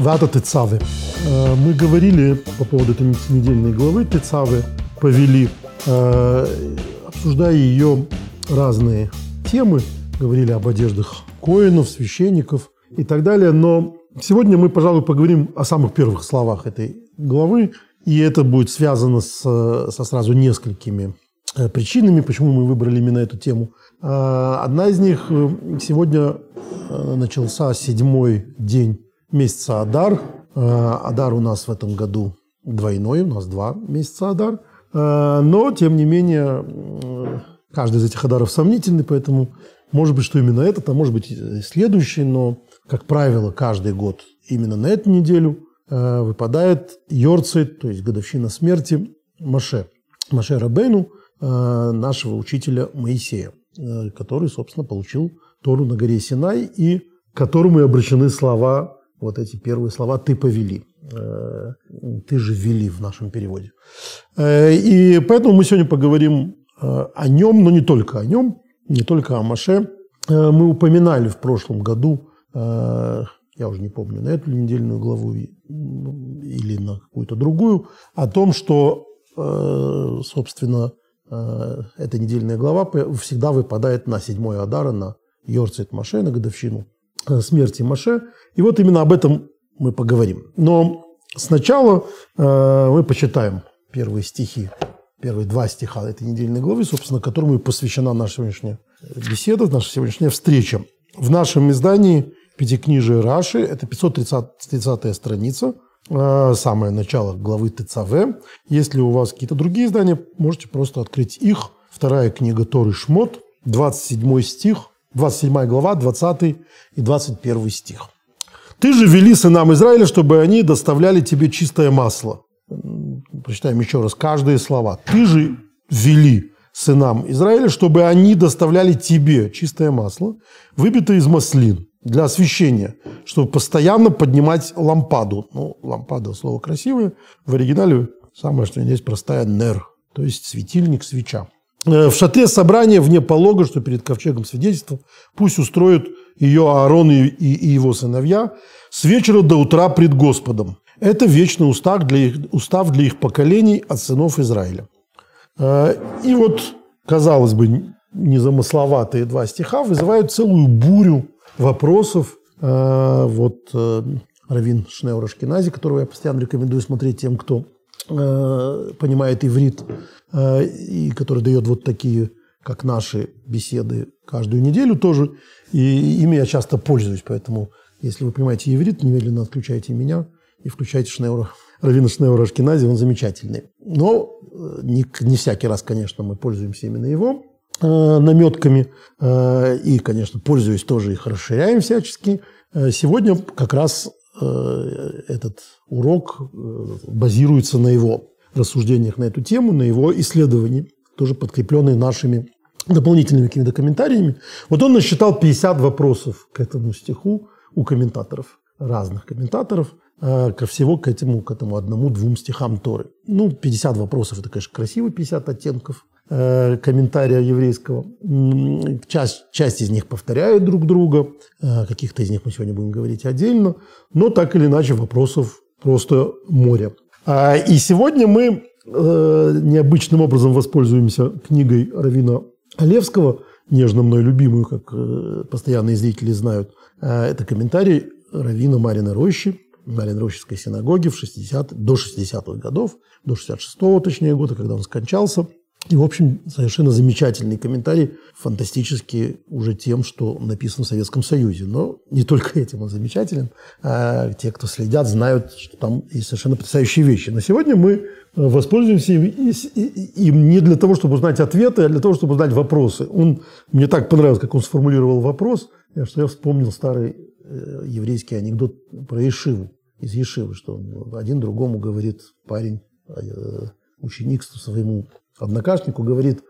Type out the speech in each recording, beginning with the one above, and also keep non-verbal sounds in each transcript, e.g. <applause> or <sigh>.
Вата Тецавы. Э, мы говорили по поводу этой недельной главы Тецавы, повели, э, обсуждая ее разные темы, говорили об одеждах коинов, священников и так далее. Но сегодня мы, пожалуй, поговорим о самых первых словах этой главы, и это будет связано с, со сразу несколькими э, причинами, почему мы выбрали именно эту тему. Одна из них сегодня начался седьмой день месяца Адар. Э, Адар у нас в этом году двойной, у нас два месяца Адар. Э, но, тем не менее, каждый из этих Адаров сомнительный, поэтому может быть, что именно этот, а может быть, следующий, но, как правило, каждый год именно на эту неделю э, выпадает Йорцит, то есть годовщина смерти Маше. Маше Рабейну, нашего учителя Моисея, который, собственно, получил Тору на горе Синай и которому и обращены слова вот эти первые слова «ты повели». Э, «Ты же ввели» в нашем переводе. Э, и поэтому мы сегодня поговорим э, о нем, но не только о нем, не только о Маше. Мы упоминали в прошлом году, я уже не помню, на эту недельную главу или на какую-то другую, о том, что, собственно, эта недельная глава всегда выпадает на седьмой Адара, на Йорцит Маше, на годовщину смерти Маше. И вот именно об этом мы поговорим. Но сначала э, мы почитаем первые стихи, первые два стиха этой недельной главы, собственно, которому и посвящена наша сегодняшняя беседа, наша сегодняшняя встреча. В нашем издании Пятикнижие Раши, это 530 страница, э, самое начало главы ТЦВ. Если у вас какие-то другие издания, можете просто открыть их. Вторая книга Торы Шмот, 27 стих, 27 глава, 20 и 21 стих. «Ты же вели сынам Израиля, чтобы они доставляли тебе чистое масло». Прочитаем еще раз каждые слова. «Ты же вели сынам Израиля, чтобы они доставляли тебе чистое масло, выбитое из маслин, для освещения, чтобы постоянно поднимать лампаду». Ну, лампада – слово красивое. В оригинале самое, что есть простая «нер», то есть светильник, свеча. Э, в шатре собрания вне полога, что перед ковчегом свидетельства, пусть устроят ее Аарон и, и, и его сыновья с вечера до утра пред Господом. Это вечный устав для их, устав для их поколений от сынов Израиля. Э, и вот, казалось бы, незамысловатые два стиха вызывают целую бурю вопросов. Э, вот Равин Шнеур Ашкенази, которого я постоянно рекомендую смотреть тем, кто понимает иврит, Э, и который дает вот такие, как наши беседы каждую неделю тоже. И ими я часто пользуюсь, поэтому если вы понимаете иврит, немедленно отключайте меня и включайте Шнеура. Равина Шнеура Ашкенази, он замечательный. Но э, не, не всякий раз, конечно, мы пользуемся именно его э, наметками. Э, и, конечно, пользуясь тоже их расширяем всячески. Э, сегодня как раз э, этот урок э, базируется на его рассуждениях на эту тему, на его исследовании, тоже подкрепленные нашими дополнительными какими-то комментариями. Вот он насчитал 50 вопросов к этому стиху у комментаторов, разных комментаторов, э, ко всего к этому, к этому одному-двум стихам Торы. Ну, 50 вопросов – это, конечно, красиво, 50 оттенков э, комментария еврейского. Часть, часть из них повторяют друг друга, э, каких-то из них мы сегодня будем говорить отдельно, но так или иначе вопросов просто море. А, и сегодня мы э, необычным образом воспользуемся книгой Равина Олевского, нежно мной любимую, как э, постоянные зрители знают. Это комментарий Равина Марина Рощи, Марин-Рощинской синагоги в 60, до 60-х годов, до 66-го, точнее, года, когда он скончался – и, в общем, совершенно замечательный комментарий, фантастический уже тем, что написан в Советском Союзе. Но не только этим он замечателен. А те, кто следят, знают, что там есть совершенно потрясающие вещи. Но сегодня мы воспользуемся им не для того, чтобы узнать ответы, а для того, чтобы узнать вопросы. Он, мне так понравилось, как он сформулировал вопрос, что я вспомнил старый э, еврейский анекдот про Ешиву, из Ешивы, что один другому говорит парень, э, ученик своему однокашнику, говорит,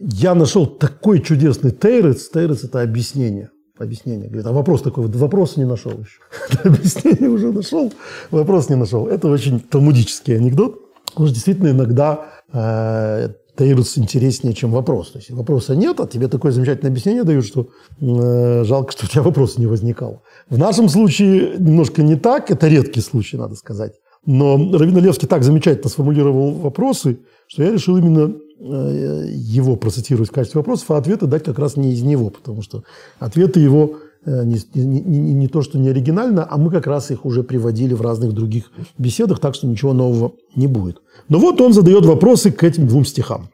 я нашел такой чудесный тейрец, тейрец – это объяснение. Объяснение. Говорит, а вопрос такой, вот вопроса не нашел еще. <laughs> Объяснение уже нашел, вопрос не нашел. Это очень талмудический анекдот. Потому что действительно иногда э, Таирус интереснее, чем вопрос. То есть вопроса нет, а тебе такое замечательное объяснение дают, что э, жалко, что у тебя вопроса не возникал. В нашем случае немножко не так, это редкий случай, надо сказать. Но Равин Левский так замечательно сформулировал вопросы, что я решил именно э, его процитировать в качестве вопросов, а ответы дать как раз не из него, потому что ответы его э, не, не, не, не то, что не оригинально, а мы как раз их уже приводили в разных других беседах, так что ничего нового не будет. Но вот он задает вопросы к этим двум стихам.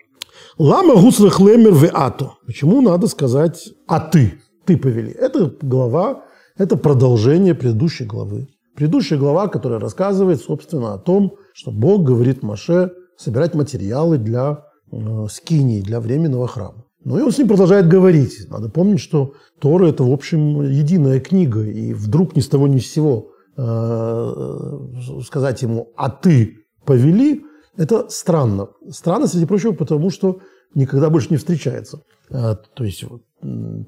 Лама гусрах лемер ве ато. Почему надо сказать «а ты»? Ты повели. Это глава, это продолжение предыдущей главы. Предыдущая глава, которая рассказывает, собственно, о том, что Бог говорит Маше собирать материалы для э, скинии, для временного храма. Ну и он с ним продолжает говорить. Надо помнить, что Тора – это, в общем, единая книга. И вдруг ни с того ни с сего э, сказать ему «а ты повели» – это странно. Странно, среди прочего, потому что никогда больше не встречается. А, то есть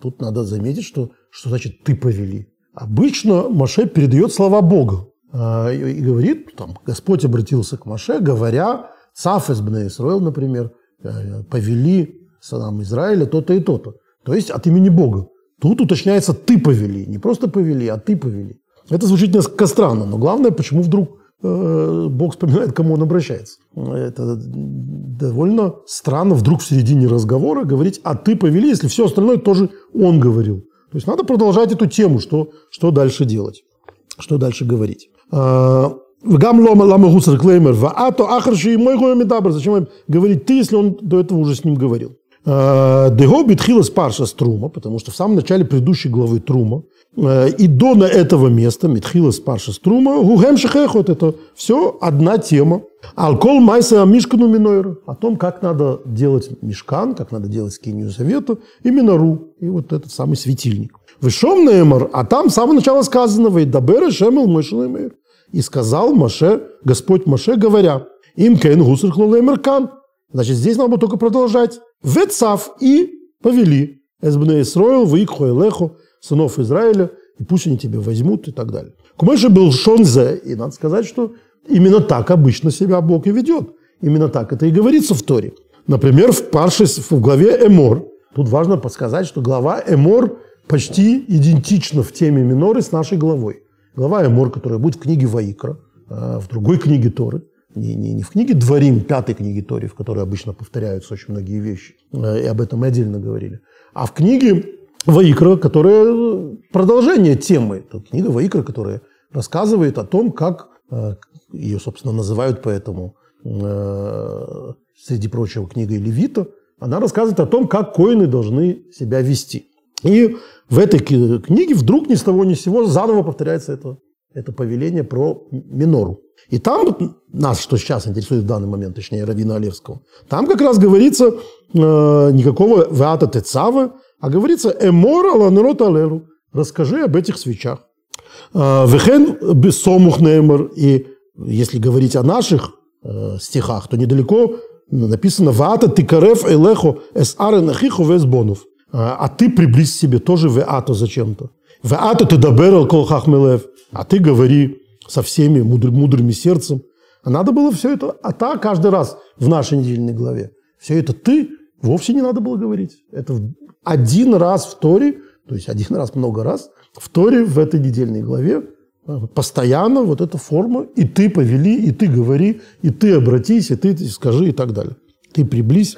тут надо заметить, что, что значит «ты повели». Обычно Маше передает слова Бога и говорит, там, Господь обратился к Маше, говоря, Саф из Исраил, например, э, повели сынам Израиля то-то и то-то. То есть от имени Бога. Тут уточняется «ты повели», не просто повели, а «ты повели». Это звучит несколько странно, но главное, почему вдруг э, Бог вспоминает, к кому он обращается. Это довольно странно вдруг в середине разговора говорить «а ты повели», если все остальное тоже он говорил. То есть надо продолжать эту тему, что, что дальше делать, что дальше говорить. Гам лома клеймер ва ато ахарши и мой медабр. Зачем говорить ты, если он до этого уже с ним говорил? Дего битхилас парша Трума, потому что в самом начале предыдущей главы Трума и до на этого места Митхилас парша Трума гугем шехехот это все одна тема. Алкол майса мишкану минойра о том, как надо делать мешкан, как надо делать скинию завета, именно ру и вот этот самый светильник. Вышом Неймар, а там с самого начала сказано, Вейдабера Шемел Мойшелемейр. И сказал Маше, Господь Маше, говоря, им кейн гусар кан. Значит, здесь надо только продолжать. Ветсав и повели. Эсбне Исроил, Ваикхо Элехо, сынов Израиля, и пусть они тебя возьмут и так далее. Кумэши был Шонзе, и надо сказать, что именно так обычно себя Бог и ведет. Именно так это и говорится в Торе. Например, в Парше, в главе Эмор, тут важно подсказать, что глава Эмор почти идентична в теме миноры с нашей главой. Глава Эмор, которая будет в книге Ваикра, а, в другой книге Торы, не, не, не в книге Дворим, пятой книге Торы, в которой обычно повторяются очень многие вещи, а, и об этом мы отдельно говорили, а в книге Ваикра, которая продолжение темы. Это книга Ваикра, которая рассказывает о том, как а, ее, собственно, называют поэтому, среди прочего, книгой Левита, она рассказывает о том, как коины должны себя вести. И в этой книге вдруг ни с того ни с сего заново повторяется это, это повеление про минору. И там нас, что сейчас интересует в данный момент, точнее, Равина Олевского, там как раз говорится э, никакого веата тецавы, а говорится эмор аланерот алеру. Расскажи об этих свечах. Э, Вехен бессомух неймер. И если говорить о наших э, стихах, то недалеко написано «Ваата тикарев элехо эс арен ахиху вес а, а ты приблизь себе тоже в ато зачем-то. В ато ты доберал кол хахмелев, а ты говори со всеми мудр, мудрыми сердцем. А надо было все это, а та каждый раз в нашей недельной главе. Все это ты вовсе не надо было говорить. Это один раз в Торе, то есть один раз много раз, в Торе в этой недельной главе а, постоянно вот эта форма, и ты повели, и ты говори, и ты обратись, и ты скажи, и так далее. Ты приблизь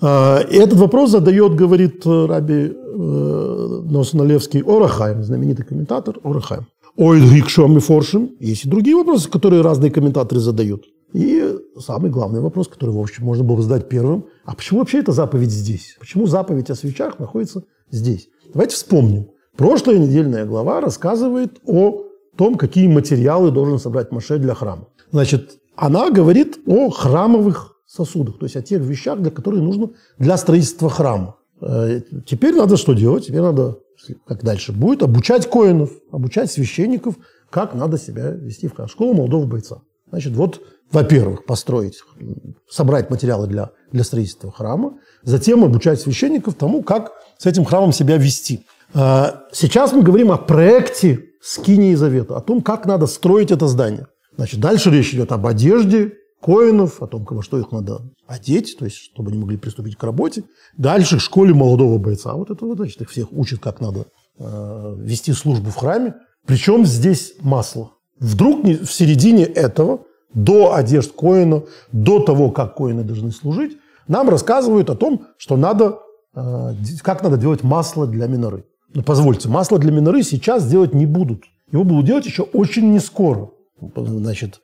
а, и этот вопрос задает, говорит э, Раби э, Носоналевский Орахайм, знаменитый комментатор Орахайм. Ой, и Форшим. Есть и другие вопросы, которые разные комментаторы задают. И самый главный вопрос, который, в общем, можно было задать первым. А почему вообще эта заповедь здесь? Почему заповедь о свечах находится здесь? Давайте вспомним. Прошлая недельная глава рассказывает о том, какие материалы должен собрать Маше для храма. Значит, она говорит о храмовых сосудах, то есть о тех вещах, для которых нужно для строительства храма. Э, теперь надо что делать? Теперь надо, как дальше будет, обучать коинов, обучать священников, как надо себя вести в храм. Школа молодого бойца. Значит, вот, во-первых, построить, собрать материалы для, для строительства храма, затем обучать священников тому, как с этим храмом себя вести. Э, сейчас мы говорим о проекте Скинии Завета, о том, как надо строить это здание. Значит, дальше речь идет об одежде, коинов, о том, во что их надо одеть, то есть чтобы они могли приступить к работе. Дальше к школе молодого бойца. Вот это вот, значит, их всех учат, как надо э, вести службу в храме. Причем здесь масло. Вдруг в середине этого, до одежд коина, до того, как коины должны служить, нам рассказывают о том, что надо, э, как надо делать масло для миноры. Но позвольте, масло для миноры сейчас делать не будут. Его будут делать еще очень не скоро. Значит,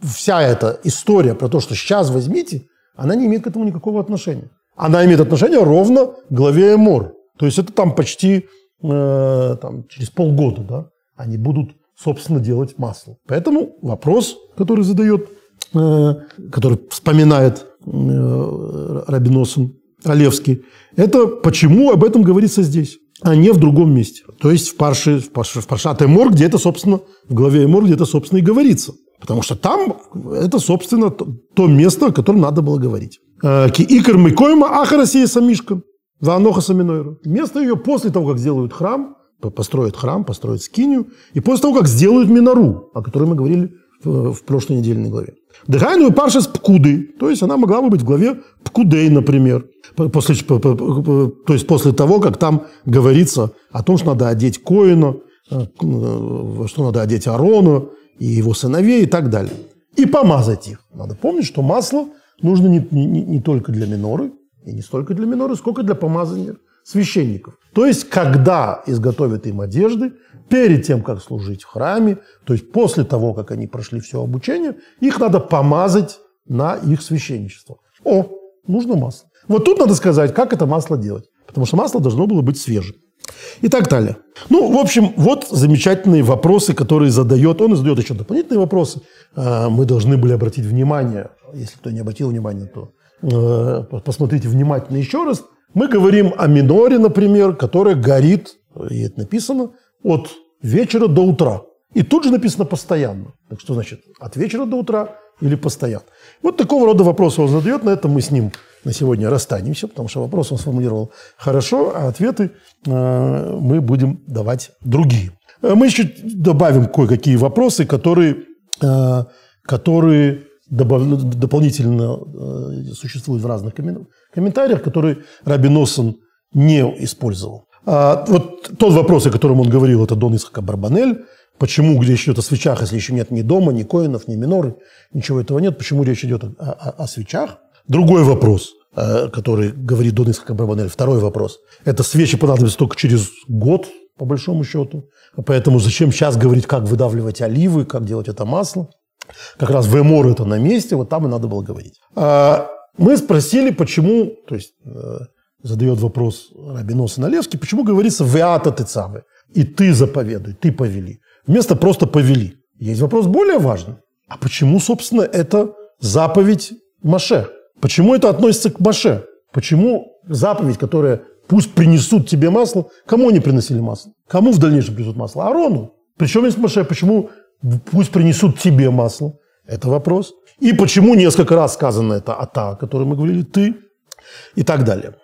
вся эта история про то, что сейчас возьмите, она не имеет к этому никакого отношения. Она имеет отношение ровно к главе Эмор. То есть это там почти э, там, через полгода да, они будут, собственно, делать масло. Поэтому вопрос, который задает, э, который вспоминает э, Рабиносен Олевский, это почему об этом говорится здесь а не в другом месте. То есть в Парше, в Парше, в Паршат Эмор, где это, собственно, в главе Эмор, где это, собственно, и говорится. Потому что там это, собственно, то место, о котором надо было говорить. Э, Ки икр Россия самишка. Ваноха саминойра. Место ее после того, как сделают храм, построят храм, построят скинию, и после того, как сделают минору, о которой мы говорили в, в прошлой недельной главе. Дыхайну и парша с пкуды, то есть она могла бы быть в главе пкудей, например. После, то есть после того, как там говорится о том, что надо одеть Коина, э, что надо одеть Арона и его сыновей и так далее. И помазать их. Надо помнить, что масло нужно не, не, не только для миноры, и не столько для миноры, сколько для помазания священников. То есть, когда изготовят им одежды, перед тем, как служить в храме, то есть после того, как они прошли все обучение, их надо помазать на их священничество. О, нужно масло. Вот тут надо сказать, как это масло делать. Потому что масло должно было быть свежим. И так далее. Ну, в общем, вот замечательные вопросы, которые задает. Он задает еще дополнительные вопросы. А, мы должны были обратить внимание, если кто не обратил внимания, то э, посмотрите внимательно еще раз. Мы говорим о миноре, например, которая горит, и это написано, от вечера до утра. И тут же написано постоянно. Так что значит от вечера до утра или постоянно? Вот такого рода вопросы он задает. На этом мы с ним на сегодня расстанемся, потому что вопрос он сформулировал хорошо, а ответы э, мы будем давать другие. Э, мы еще добавим кое-какие вопросы, которые, э, которые добав, дополнительно э, существуют в разных комментариях, которые Рабиносен не использовал. А, вот тот вопрос, о котором он говорил, это Дон Исхака Барбанель. Почему речь идет о свечах, если еще нет ни дома, ни коинов, ни миноры, ничего этого нет? Почему речь идет о, о, о свечах? Другой вопрос, э, который говорит Дон Исхака Барбанель, второй вопрос. Это свечи понадобятся только через год, по большому счету. Поэтому зачем сейчас говорить, как выдавливать оливы, как делать это масло? Как раз в Эмор это на месте, вот там и надо было говорить. А, мы спросили, почему, то есть э, задает вопрос Рабинос Налевский, почему говорится «веата тецавы» и «ты заповедуй», «ты повели», вместо просто «повели». Есть вопрос более важный. А почему, собственно, это заповедь Маше? Почему это относится к Маше? Почему заповедь, которая «пусть принесут тебе масло», кому они приносили масло? Кому в дальнейшем принесут масло? Арону. Причем есть Маше? Почему «пусть принесут тебе масло»? Это вопрос. И почему несколько раз сказано это «ата», о котором мы говорили «ты» и так далее.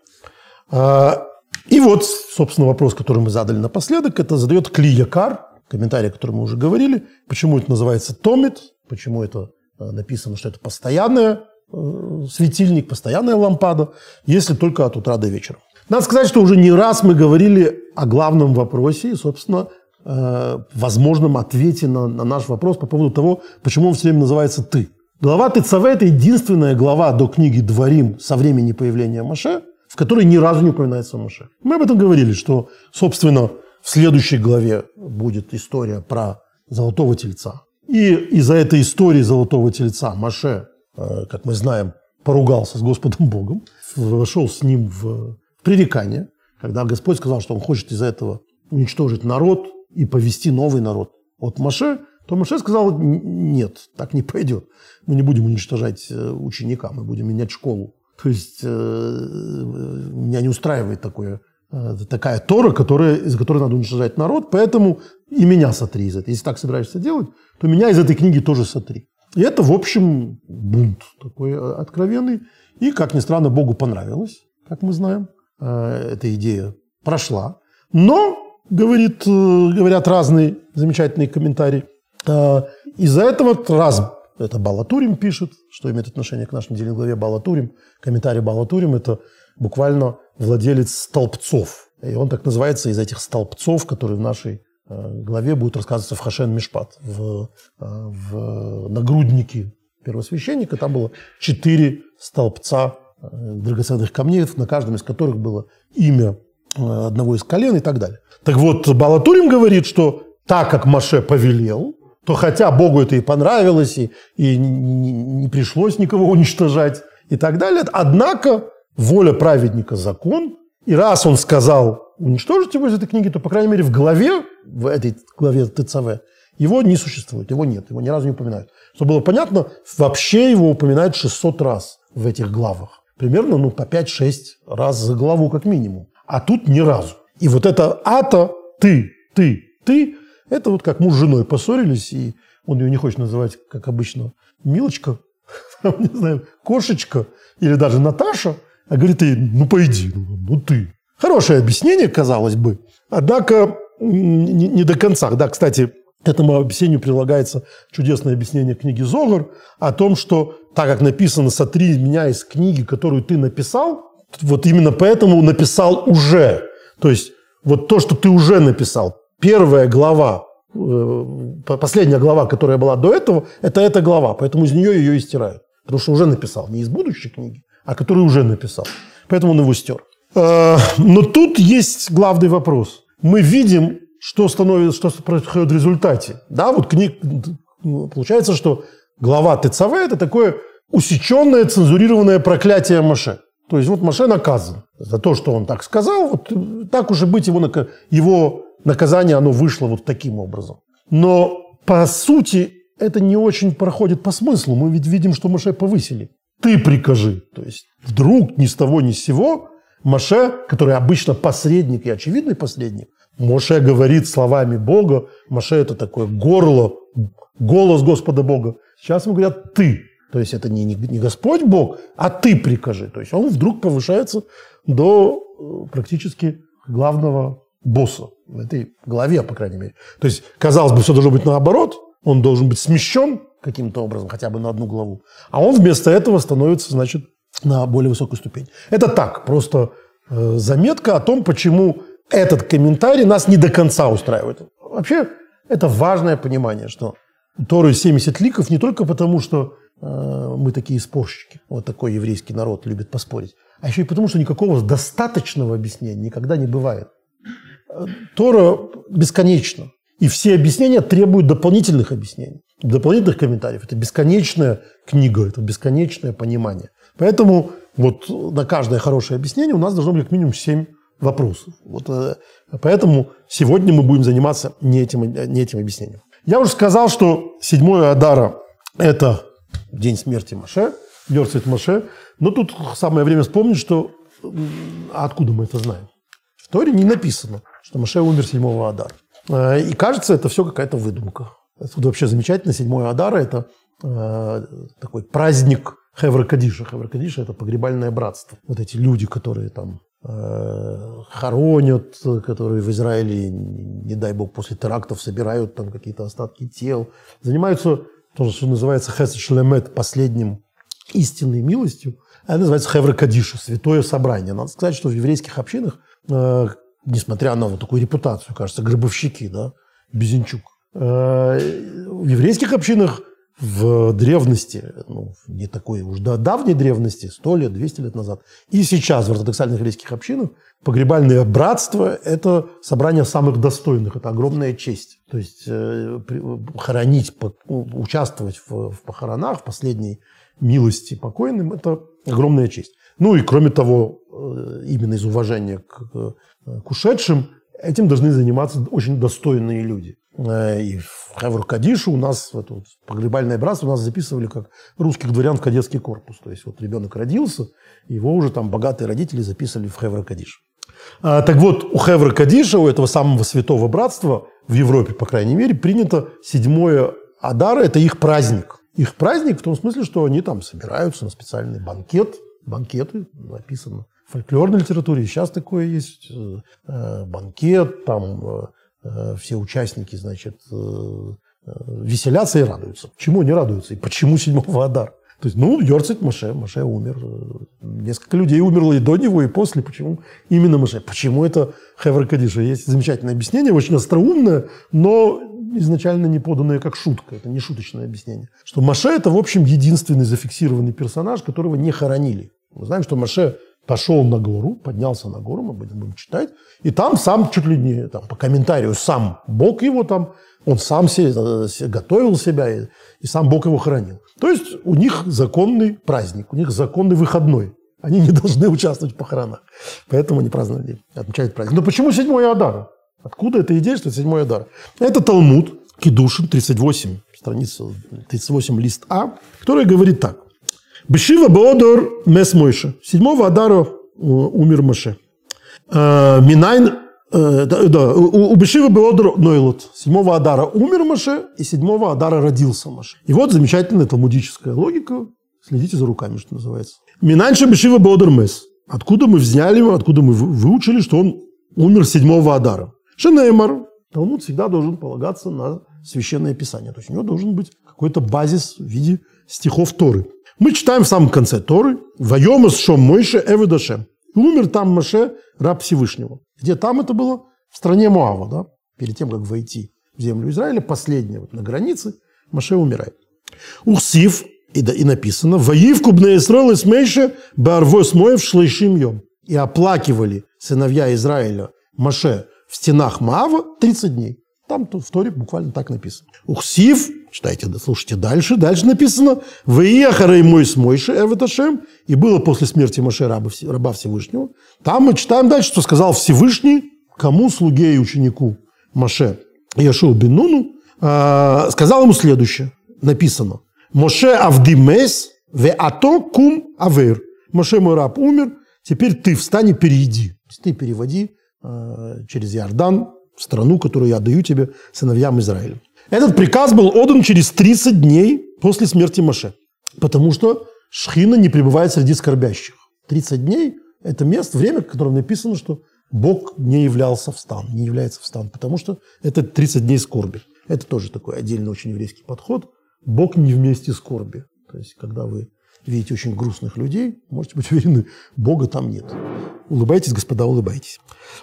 А, и вот, собственно, вопрос, который мы задали напоследок, это задает Клиякар, комментарий, о котором мы уже говорили. Почему это называется томит, почему это а, написано, что это постоянный э, светильник, постоянная лампада, если только от утра до вечера. Надо сказать, что уже не раз мы говорили о главном вопросе и, собственно, э, возможном ответе на, на наш вопрос по поводу того, почему он все время называется «ты». Глава Тецаве – это единственная глава до книги «Дворим» со времени появления Маше – в которой ни разу не упоминается Моше. Мы об этом говорили, что, собственно, в следующей главе будет история про золотого тельца. И из-за этой истории золотого тельца Моше, э, как мы знаем, поругался с Господом Богом, вошел с ним в пререкание, когда Господь сказал, что он хочет из-за этого уничтожить народ и повести новый народ от Моше, то Моше сказал, нет, так не пойдет. Мы не будем уничтожать э, ученика, мы будем менять школу. То есть э, меня не устраивает такое, э, такая Тора, которая, из которой надо уничтожать народ, поэтому и меня сотри из этой. Если так собираешься делать, то меня из этой книги тоже сотри. И это, в общем, бунт такой э, откровенный. И, как ни странно, Богу понравилось, как мы знаем. Эта идея прошла. Но, говорит, говорят разные замечательные комментарии, из-за этого раз это Балатурим пишет, что имеет отношение к нашей недельной главе Балатурим. Комментарий Балатурим – это буквально владелец столбцов. И он так называется из этих столбцов, которые в нашей э, главе будут рассказываться в Хашен Мишпат, в, э, в нагруднике первосвященника. Там было четыре столбца э, драгоценных камней, на каждом из которых было имя одного из колен и так далее. Так вот, Балатурим говорит, что так как Маше повелел, то хотя Богу это и понравилось, и, и не, пришлось никого <laughs> уничтожать и так далее, однако воля праведника – закон, и раз он сказал уничтожить его из этой книги, то, по крайней мере, в главе, в этой главе ТЦВ, его не существует, его нет, его ни разу не упоминают. Чтобы было понятно, вообще его упоминают 600 раз в этих главах. Примерно ну, по 5-6 раз за главу как минимум. А тут ни разу. И вот это «ата», «ты», «ты», «ты» – это вот как муж с женой поссорились, и он ее не хочет называть, как обычно, Милочка, <laughs> не знаю, кошечка или даже Наташа – а говорит ей, ну пойди, ну ты. Хорошее объяснение, казалось бы. Однако не, не до конца. Да, кстати, этому объяснению прилагается чудесное объяснение книги Зогар о том, что так как написано «сотри меня из книги, которую ты написал», вот именно поэтому написал уже. То есть вот то, что ты уже написал, первая глава, э, последняя глава, которая была до этого, это эта глава, поэтому из нее ее и стирают. Потому что уже написал, не из будущей книги, а который уже написал. Поэтому он его стер. А, но тут есть главный вопрос. Мы видим, что, становится, что происходит в результате. Да, вот книг, получается, что глава ТЦВ – это такое усеченное, цензурированное проклятие Маше. То есть вот Маше наказан за то, что он так сказал. Вот так уже быть, его, его наказание оно вышло вот таким образом. Но по сути это не очень проходит по смыслу. Мы ведь видим, что Маше повысили ты прикажи. То есть вдруг ни с того ни с сего Маше, который обычно посредник и очевидный посредник, Моше говорит словами Бога, Маше это такое горло, голос Господа Бога. Сейчас ему говорят «ты». То есть это не, не, не Господь Бог, а ты прикажи. То есть он вдруг повышается до э, практически главного босса в этой главе, по крайней мере. То есть, казалось бы, все должно быть наоборот. Он должен быть смещен, каким-то образом, хотя бы на одну главу. А он вместо этого становится, значит, на более высокую ступень. Это так, просто э, заметка о том, почему этот комментарий нас не до конца устраивает. Вообще, это важное понимание, что Торы 70 ликов не только потому, что мы такие спорщики, вот такой еврейский народ любит поспорить, а еще и потому, что никакого достаточного объяснения никогда не бывает. Э, Тора бесконечна, и все объяснения требуют дополнительных объяснений дополнительных комментариев. Это бесконечная книга, это бесконечное понимание. Поэтому вот на каждое хорошее объяснение у нас должно быть как минимум 7 вопросов. Вот, э, поэтому сегодня мы будем заниматься не этим, не этим объяснением. Я уже сказал, что седьмое Адара – это день смерти Маше, Йорцит Маше. Но тут самое время вспомнить, что а откуда мы это знаем? В Торе не написано, что Маше умер седьмого Адара. Э, и кажется, это все какая-то выдумка. Отсюда вообще замечательно. Седьмое Адара – это э, такой праздник. Хевра Кадиша – это погребальное братство. Вот эти люди, которые там э, хоронят, которые в Израиле, не дай бог, после терактов собирают там какие-то остатки тел, занимаются то, что называется хесед шлемет, последним истинной милостью. Это называется Хевра Кадиша, святое собрание. Надо сказать, что в еврейских общинах, э, несмотря на вот такую репутацию, кажется, гробовщики, да, Безенчук, Э, в еврейских общинах в древности, ну, не такой уж до давней древности, 100 лет, 200 лет назад, и сейчас в ортодоксальных еврейских общинах погребальное братство – это собрание самых достойных, это огромная честь. То есть э, хоронить, участвовать в, в похоронах, в последней милости покойным – это огромная честь. Ну и кроме того, э, именно из уважения к, к ушедшим, этим должны заниматься очень достойные люди. Э, и в Хевру Кадишу у нас, это вот, погребальное братство у нас записывали как русских дворян в кадетский корпус. То есть вот ребенок родился, его уже там богатые родители записывали в Хевра Кадиш. А, так вот, у Хевра Кадиша, у этого самого святого братства, в Европе, по крайней мере, принято седьмое Адара, это их праздник. Их праздник в том смысле, что они там собираются на специальный банкет, банкеты, написано в фольклорной литературе, сейчас такое есть, э, банкет, там э, Э, все участники, значит, э, э, веселятся и радуются. Чему они радуются? И почему седьмого Адара? То есть, ну, Йорцит Маше, Маше умер. Несколько людей умерло и до него, и после. Почему именно Маше? Почему это Хевр Кадиша? Есть замечательное объяснение, очень остроумное, но изначально не поданное как шутка. Это не шуточное объяснение. Что Маше – это, в общем, единственный зафиксированный персонаж, которого не хоронили. Мы знаем, что Маше пошел на гору, поднялся на гору, мы будем читать, и там сам чуть ли не там, по комментарию сам Бог его там, он сам себе, готовил себя, и, и сам Бог его хоронил. То есть у них законный праздник, у них законный выходной. Они не <laughs> должны участвовать в похоронах. Поэтому они праздновали, отмечают праздник. Но почему седьмой Адар? Откуда эта идея, что это седьмой Адар? Это Талмуд, Кедушин, 38, страница 38, лист А, который говорит так. Бешива Беодор Мес Мойша. Седьмого Адара э, умер Моше. Э, Минайн э, да, да, у Бешива Беодор Нойлот. Седьмого Адара умер Моше, и седьмого Адара родился Моше. И вот замечательная талмудическая логика. Следите за руками, что называется. Минанша Бешива Беодор Мес. Откуда мы взяли, откуда мы выучили, что он умер седьмого Адара? Шенеймар. Талмуд всегда должен полагаться на священное писание. То есть у него должен быть какой-то базис в виде стихов Торы. Мы читаем в самом конце Торы «Вайомас шом Мойше Эведашем». И умер там Маше, раб Всевышнего. Где там это было? В стране Моава, да? Перед тем, как войти в землю Израиля, последнее, вот на границе, Маше умирает. Ухсив, и, да, и написано, «Воив кубне Исраил с Мейше барвос моев шлейшим йом». И оплакивали сыновья Израиля Маше в стенах Маава 30 дней. Там в Торе буквально так написано. Ухсив, читайте, слушайте дальше, дальше написано, «Выехарай мой с Мойши Эваташем», и было после смерти Моше раба, раба Всевышнего. Там мы читаем дальше, что сказал Всевышний, кому, слуге и ученику Моше Яшуа бен Нуну, э, сказал ему следующее, написано, «Моше авдимес ве ато кум авер». Моше мой раб умер, теперь ты встань и перейди. Ты переводи э, через Иордан в страну, которую я даю тебе, сыновьям Израиля. Этот приказ был отдан через 30 дней после смерти Маше, потому что Шхина не пребывает среди скорбящих. 30 дней – это место, время, в котором написано, что Бог не являлся в стан, не является в стан, потому что это 30 дней скорби. Это тоже такой отдельный очень еврейский подход. Бог не вместе скорби. То есть, когда вы видите очень грустных людей, можете быть уверены, Бога там нет. Улыбайтесь, господа, улыбайтесь.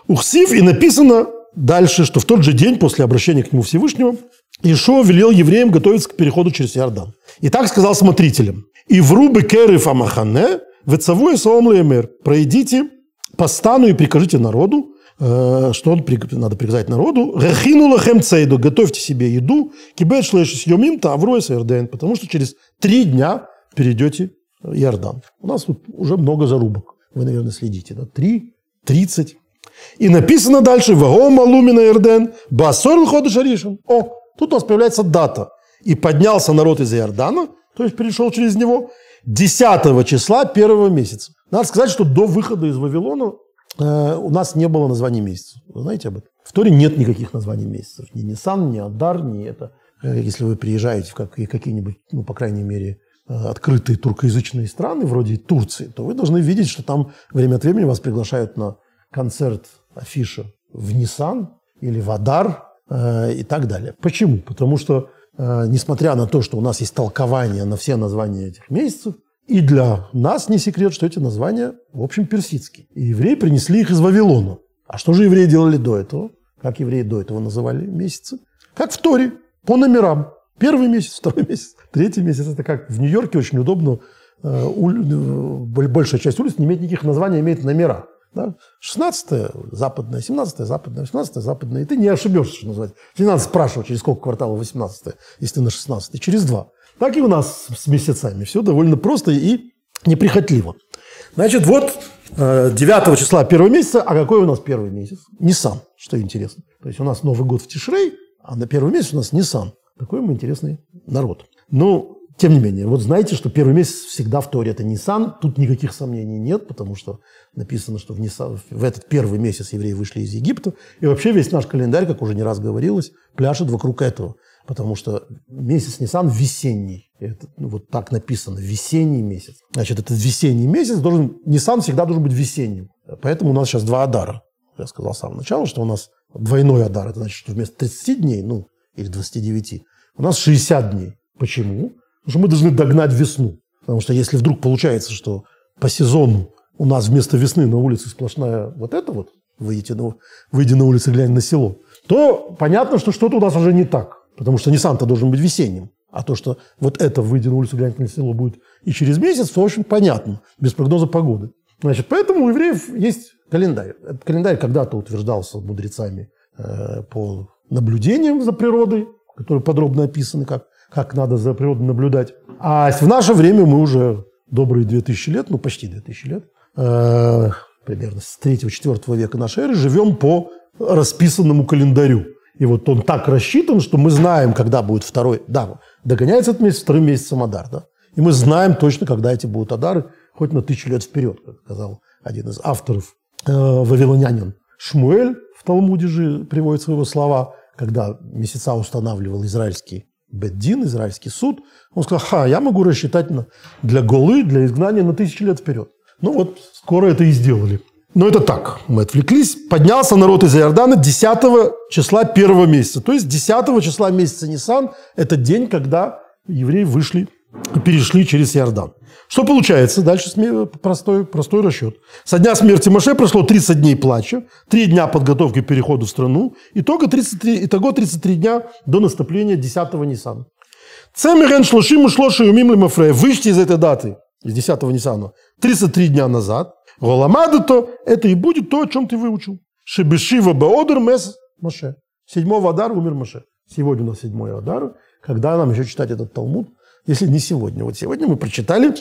Ухсив, и написано дальше, что в тот же день после обращения к нему Всевышнего Ишуа велел евреям готовиться к переходу через Иордан. И так сказал смотрителям. «И в рубы керы фамахане, вецавуя соом лемер, пройдите по стану и прикажите народу, э, что он, надо приказать народу, «Рахину лахем цейду» – готовьте себе еду, «Кибет шлэшис йомим таврой сэрдэн», потому что через три дня перейдете Иордан. У нас тут уже много зарубок. Вы, наверное, следите. Да? Три, тридцать. И написано дальше «Ваома лумина Ирден, басор хода шаришин». О, тут у нас появляется дата. «И поднялся народ из Иордана», то есть перешел через него, 10 числа первого месяца. Надо сказать, что до выхода из Вавилона э, у нас не было названий месяцев. Вы знаете об этом? В Торе нет никаких названий месяцев. Ни Нисан, ни Адар, ни это. Э, если вы приезжаете в какие-нибудь, ну, по крайней мере, э, открытые туркоязычные страны, вроде Турции, то вы должны видеть, что там время от времени вас приглашают на концерт афиша в Nissan или в Адар э, и так далее. Почему? Потому что, э, несмотря на то, что у нас есть толкование на все названия этих месяцев, и для нас не секрет, что эти названия, в общем, персидские. И евреи принесли их из Вавилона. А что же евреи делали до этого? Как евреи до этого называли месяцы? Как в Торе, по номерам. Первый месяц, второй месяц, третий месяц. Это как в Нью-Йорке очень удобно. Э, э, большая часть улиц не имеет никаких названий, имеет номера. Да? 16 западная, 17 западная, 18 западная. И ты не ошибешься, что назвать. Не надо спрашивать, через сколько кварталов 18 если ты на 16 Через два. Так и у нас с месяцами. Все довольно просто и неприхотливо. Значит, вот 9 э, числа первого месяца. А какой у нас первый месяц? Nissan, что интересно. То есть у нас Новый год в Тишрей, а на первый месяц у нас Nissan. Такой мы интересный народ. Ну, тем не менее, вот знаете, что первый месяц всегда в Торе это Нисан. Тут никаких сомнений нет, потому что написано, что в, Нисан, в этот первый месяц евреи вышли из Египта. И вообще весь наш календарь, как уже не раз говорилось, пляшет вокруг этого. Потому что месяц Нисан весенний. Это, ну, вот так написано, весенний месяц. Значит, этот весенний месяц должен, Нисан всегда должен быть весенним. Поэтому у нас сейчас два Адара. Я сказал с самого начала, что у нас двойной Адар. Это значит, что вместо 30 дней, ну, или 29, У нас 60 дней. Почему? Потому что мы должны догнать весну. Потому что если вдруг получается, что по сезону у нас вместо весны на улице сплошная вот это вот, выйти на, выйди на улицу, глянь на село, то понятно, что что-то у нас уже не так. Потому что Nissan-то должен быть весенним. А то, что вот это выйди на улицу, глянь на село будет и через месяц, то очень понятно, без прогноза погоды. Значит, поэтому у евреев есть календарь. Этот календарь когда-то утверждался мудрецами э, по наблюдениям за природой, которые подробно описаны, как, как надо за природой наблюдать. А в наше время мы уже добрые 2000 лет, ну почти 2000 лет, э, примерно с 3-4 века нашей эры, живем по расписанному календарю. И вот он так рассчитан, что мы знаем, когда будет второй. Да, догоняется этот месяц вторым месяцем Адар. Да? И мы знаем точно, когда эти будут Адары, хоть на тысячу лет вперед, как сказал один из авторов, э, вавилонянин Шмуэль в Талмуде же приводит свои слова, когда месяца устанавливал израильский Беддин, израильский суд, он сказал, ха, я могу рассчитать на, для голы, для изгнания на тысячи лет вперед. Ну вот, скоро это и сделали. Но это так, мы отвлеклись. Поднялся народ из Иордана 10 числа первого месяца. То есть 10 числа месяца Нисан – это день, когда евреи вышли, перешли через Иордан. Что получается? Дальше простой, простой расчет. Со дня смерти Маше прошло 30 дней плача, 3 дня подготовки к переходу в страну, итого 33, итого 33 дня до наступления 10-го Ниссана. Цемерен шлошим и шлоши умим лимафрея. Выйти из этой даты, из 10-го Ниссана, 33 дня назад. Голамада то, это и будет то, о чем ты выучил. Шебешива баодер мес Маше. Седьмого Адара умер Маше. Сегодня у нас седьмой Адар. Когда нам еще читать этот Талмуд? Если не сегодня. Вот сегодня мы прочитали,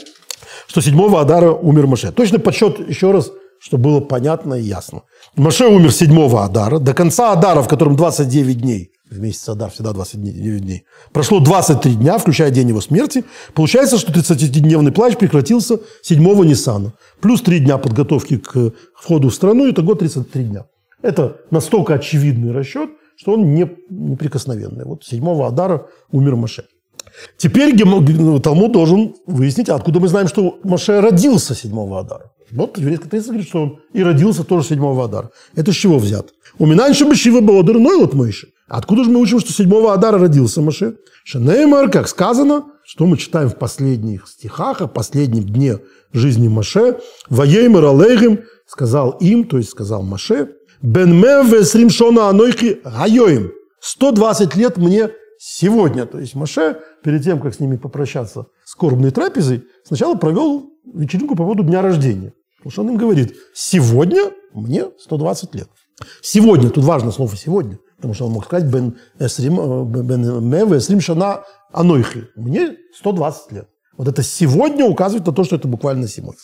что седьмого Адара умер Маше. Точно подсчет, еще раз, чтобы было понятно и ясно. Маше умер седьмого Адара. До конца Адара, в котором 29 дней, в месяц Адар всегда 29 дней, прошло 23 дня, включая день его смерти. Получается, что 30-дневный плач прекратился седьмого Ниссана. Плюс 3 дня подготовки к входу в страну, итого 33 дня. Это настолько очевидный расчет, что он не, неприкосновенный. Вот седьмого Адара умер Маше. Теперь ну, Талмуд должен выяснить, откуда мы знаем, что Маше родился седьмого Адара. Вот еврейская традиция говорит, что он и родился тоже седьмого Адара. Это с чего взят? У Минанши Бешива Баодер Нойлот Мойши. Откуда же мы учим, что седьмого Адара родился Маше? Шенеймар, как сказано, что мы читаем в последних стихах, о последнем дне жизни Маше, Ваеймар Алейхим сказал им, то есть сказал Маше, Бен Мев Шона Анойхи Гайоим. 120 лет мне сегодня. То есть Маше, перед тем, как с ними попрощаться скорбной трапезой, сначала провел вечеринку по поводу дня рождения. Потому что он им говорит, сегодня мне 120 лет. Сегодня, тут важно слово «сегодня», потому что он мог сказать «бен, эсрим, э, бен мев эсрим шана анойхи». Мне 120 лет. Вот это «сегодня» указывает на то, что это буквально сегодня.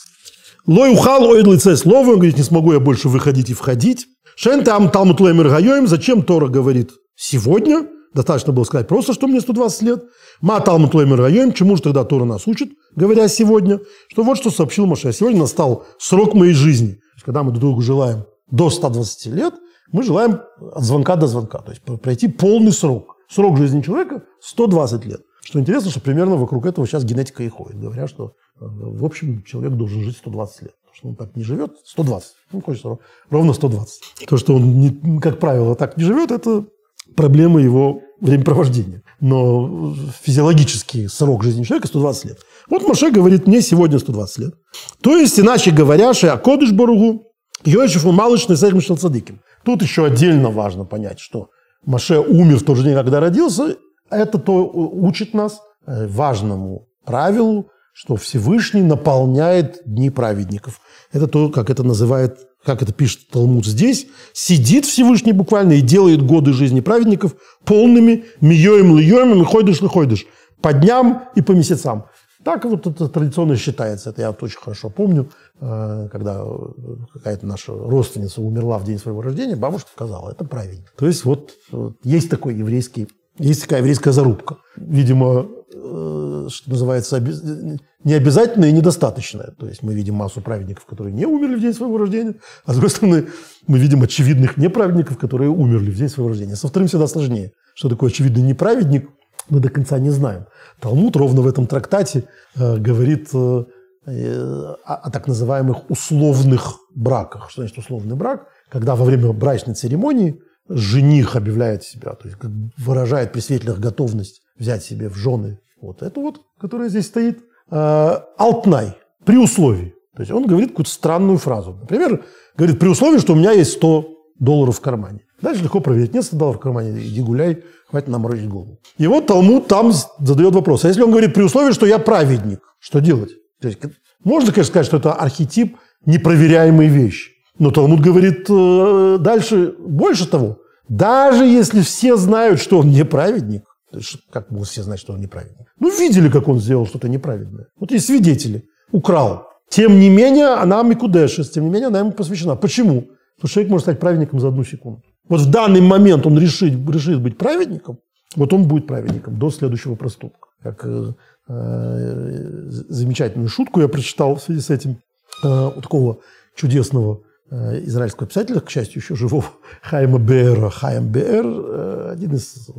Лой ухал ой лице слово, он говорит, не смогу я больше выходить и входить. Шен там талмут лемер гаёем, зачем Тора говорит сегодня? Достаточно было сказать просто, что мне 120 лет. Ма Талмуд Леймер Район, чему же тогда Тора нас учит, говоря сегодня, что вот что сообщил Маше. Сегодня настал срок моей жизни. Когда мы друг другу желаем до 120 лет, мы желаем от звонка до звонка. То есть пройти полный срок. Срок жизни человека 120 лет. Что интересно, что примерно вокруг этого сейчас генетика и ходит. Говоря, что э, в общем человек должен жить 120 лет. Потому что он так не живет, 120. Ну, хочется ровно 120. То, что он, не, как правило, так не живет, это проблема его времяпровождения. Но физиологический срок жизни человека 120 лет. Вот Маше говорит, мне сегодня 120 лет. То есть, иначе говоря, Шиакодыш Баругу, Йошифу Малышный Сахим Шалцадыким. Тут еще отдельно важно понять, что Маше умер в тот же день, когда родился. Это то учит нас э, важному правилу, что Всевышний наполняет дни праведников. Это то, как это называет как это пишет Талмуд здесь, сидит Всевышний буквально и делает годы жизни праведников полными миёем льёем и ходишь ходишь по дням и по месяцам. Так вот это традиционно считается. Это я вот очень хорошо помню, э, когда какая-то наша родственница умерла в день своего рождения, бабушка сказала, это правильно. То есть вот, вот есть такой еврейский, есть такая еврейская зарубка. Видимо, э, что называется, не обязательно и недостаточное. То есть мы видим массу праведников, которые не умерли в день своего рождения, а с другой стороны мы видим очевидных неправедников, которые умерли в день своего рождения. Со вторым всегда сложнее. Что такое очевидный неправедник, мы до конца не знаем. Талмуд ровно в этом трактате э, говорит э, о так называемых условных браках. Что значит условный брак? Когда во время брачной церемонии жених объявляет себя, то есть выражает при свидетелях готовность взять себе в жены вот эту вот, которая здесь стоит, э, алтнай, при условии. То есть он говорит какую-то странную фразу. Например, говорит, при условии, что у меня есть 100 долларов в кармане. Дальше легко проверить. Нет 100 долларов в кармане, иди гуляй, хватит нам морочить голову. И вот Талмуд там задает вопрос. А если он говорит при условии, что я праведник, что делать? То есть, можно, конечно, сказать, что это архетип непроверяемой вещи. Но Талмуд говорит э, дальше, больше того, даже если все знают, что он неправедник, как могут все знать, что он неправедник? Ну, видели, как он сделал что-то неправедное. Вот есть свидетели. Украл. Тем не менее, она Микудешес, тем не менее, она ему посвящена. Почему? Потому что человек может стать праведником за одну секунду. Вот в данный момент он решит, решит быть праведником, вот он будет праведником до следующего проступка. Как э, э, замечательную шутку я прочитал в связи с этим э, у такого чудесного израильского писателя, к счастью, еще живого, <laughs> Хайма Беэра. Хайм Беэр, э, один из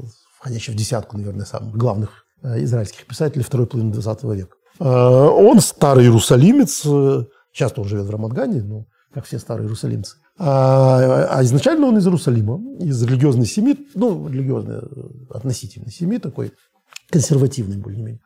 входящих в десятку, наверное, самых главных э, израильских писателей второй половины 20 века. Э, он старый иерусалимец, э, часто он живет в Рамадгане, ну, как все старые иерусалимцы. А, а изначально он из Иерусалима, из религиозной семьи, ну, религиозной, относительно семьи такой, консервативной более-менее.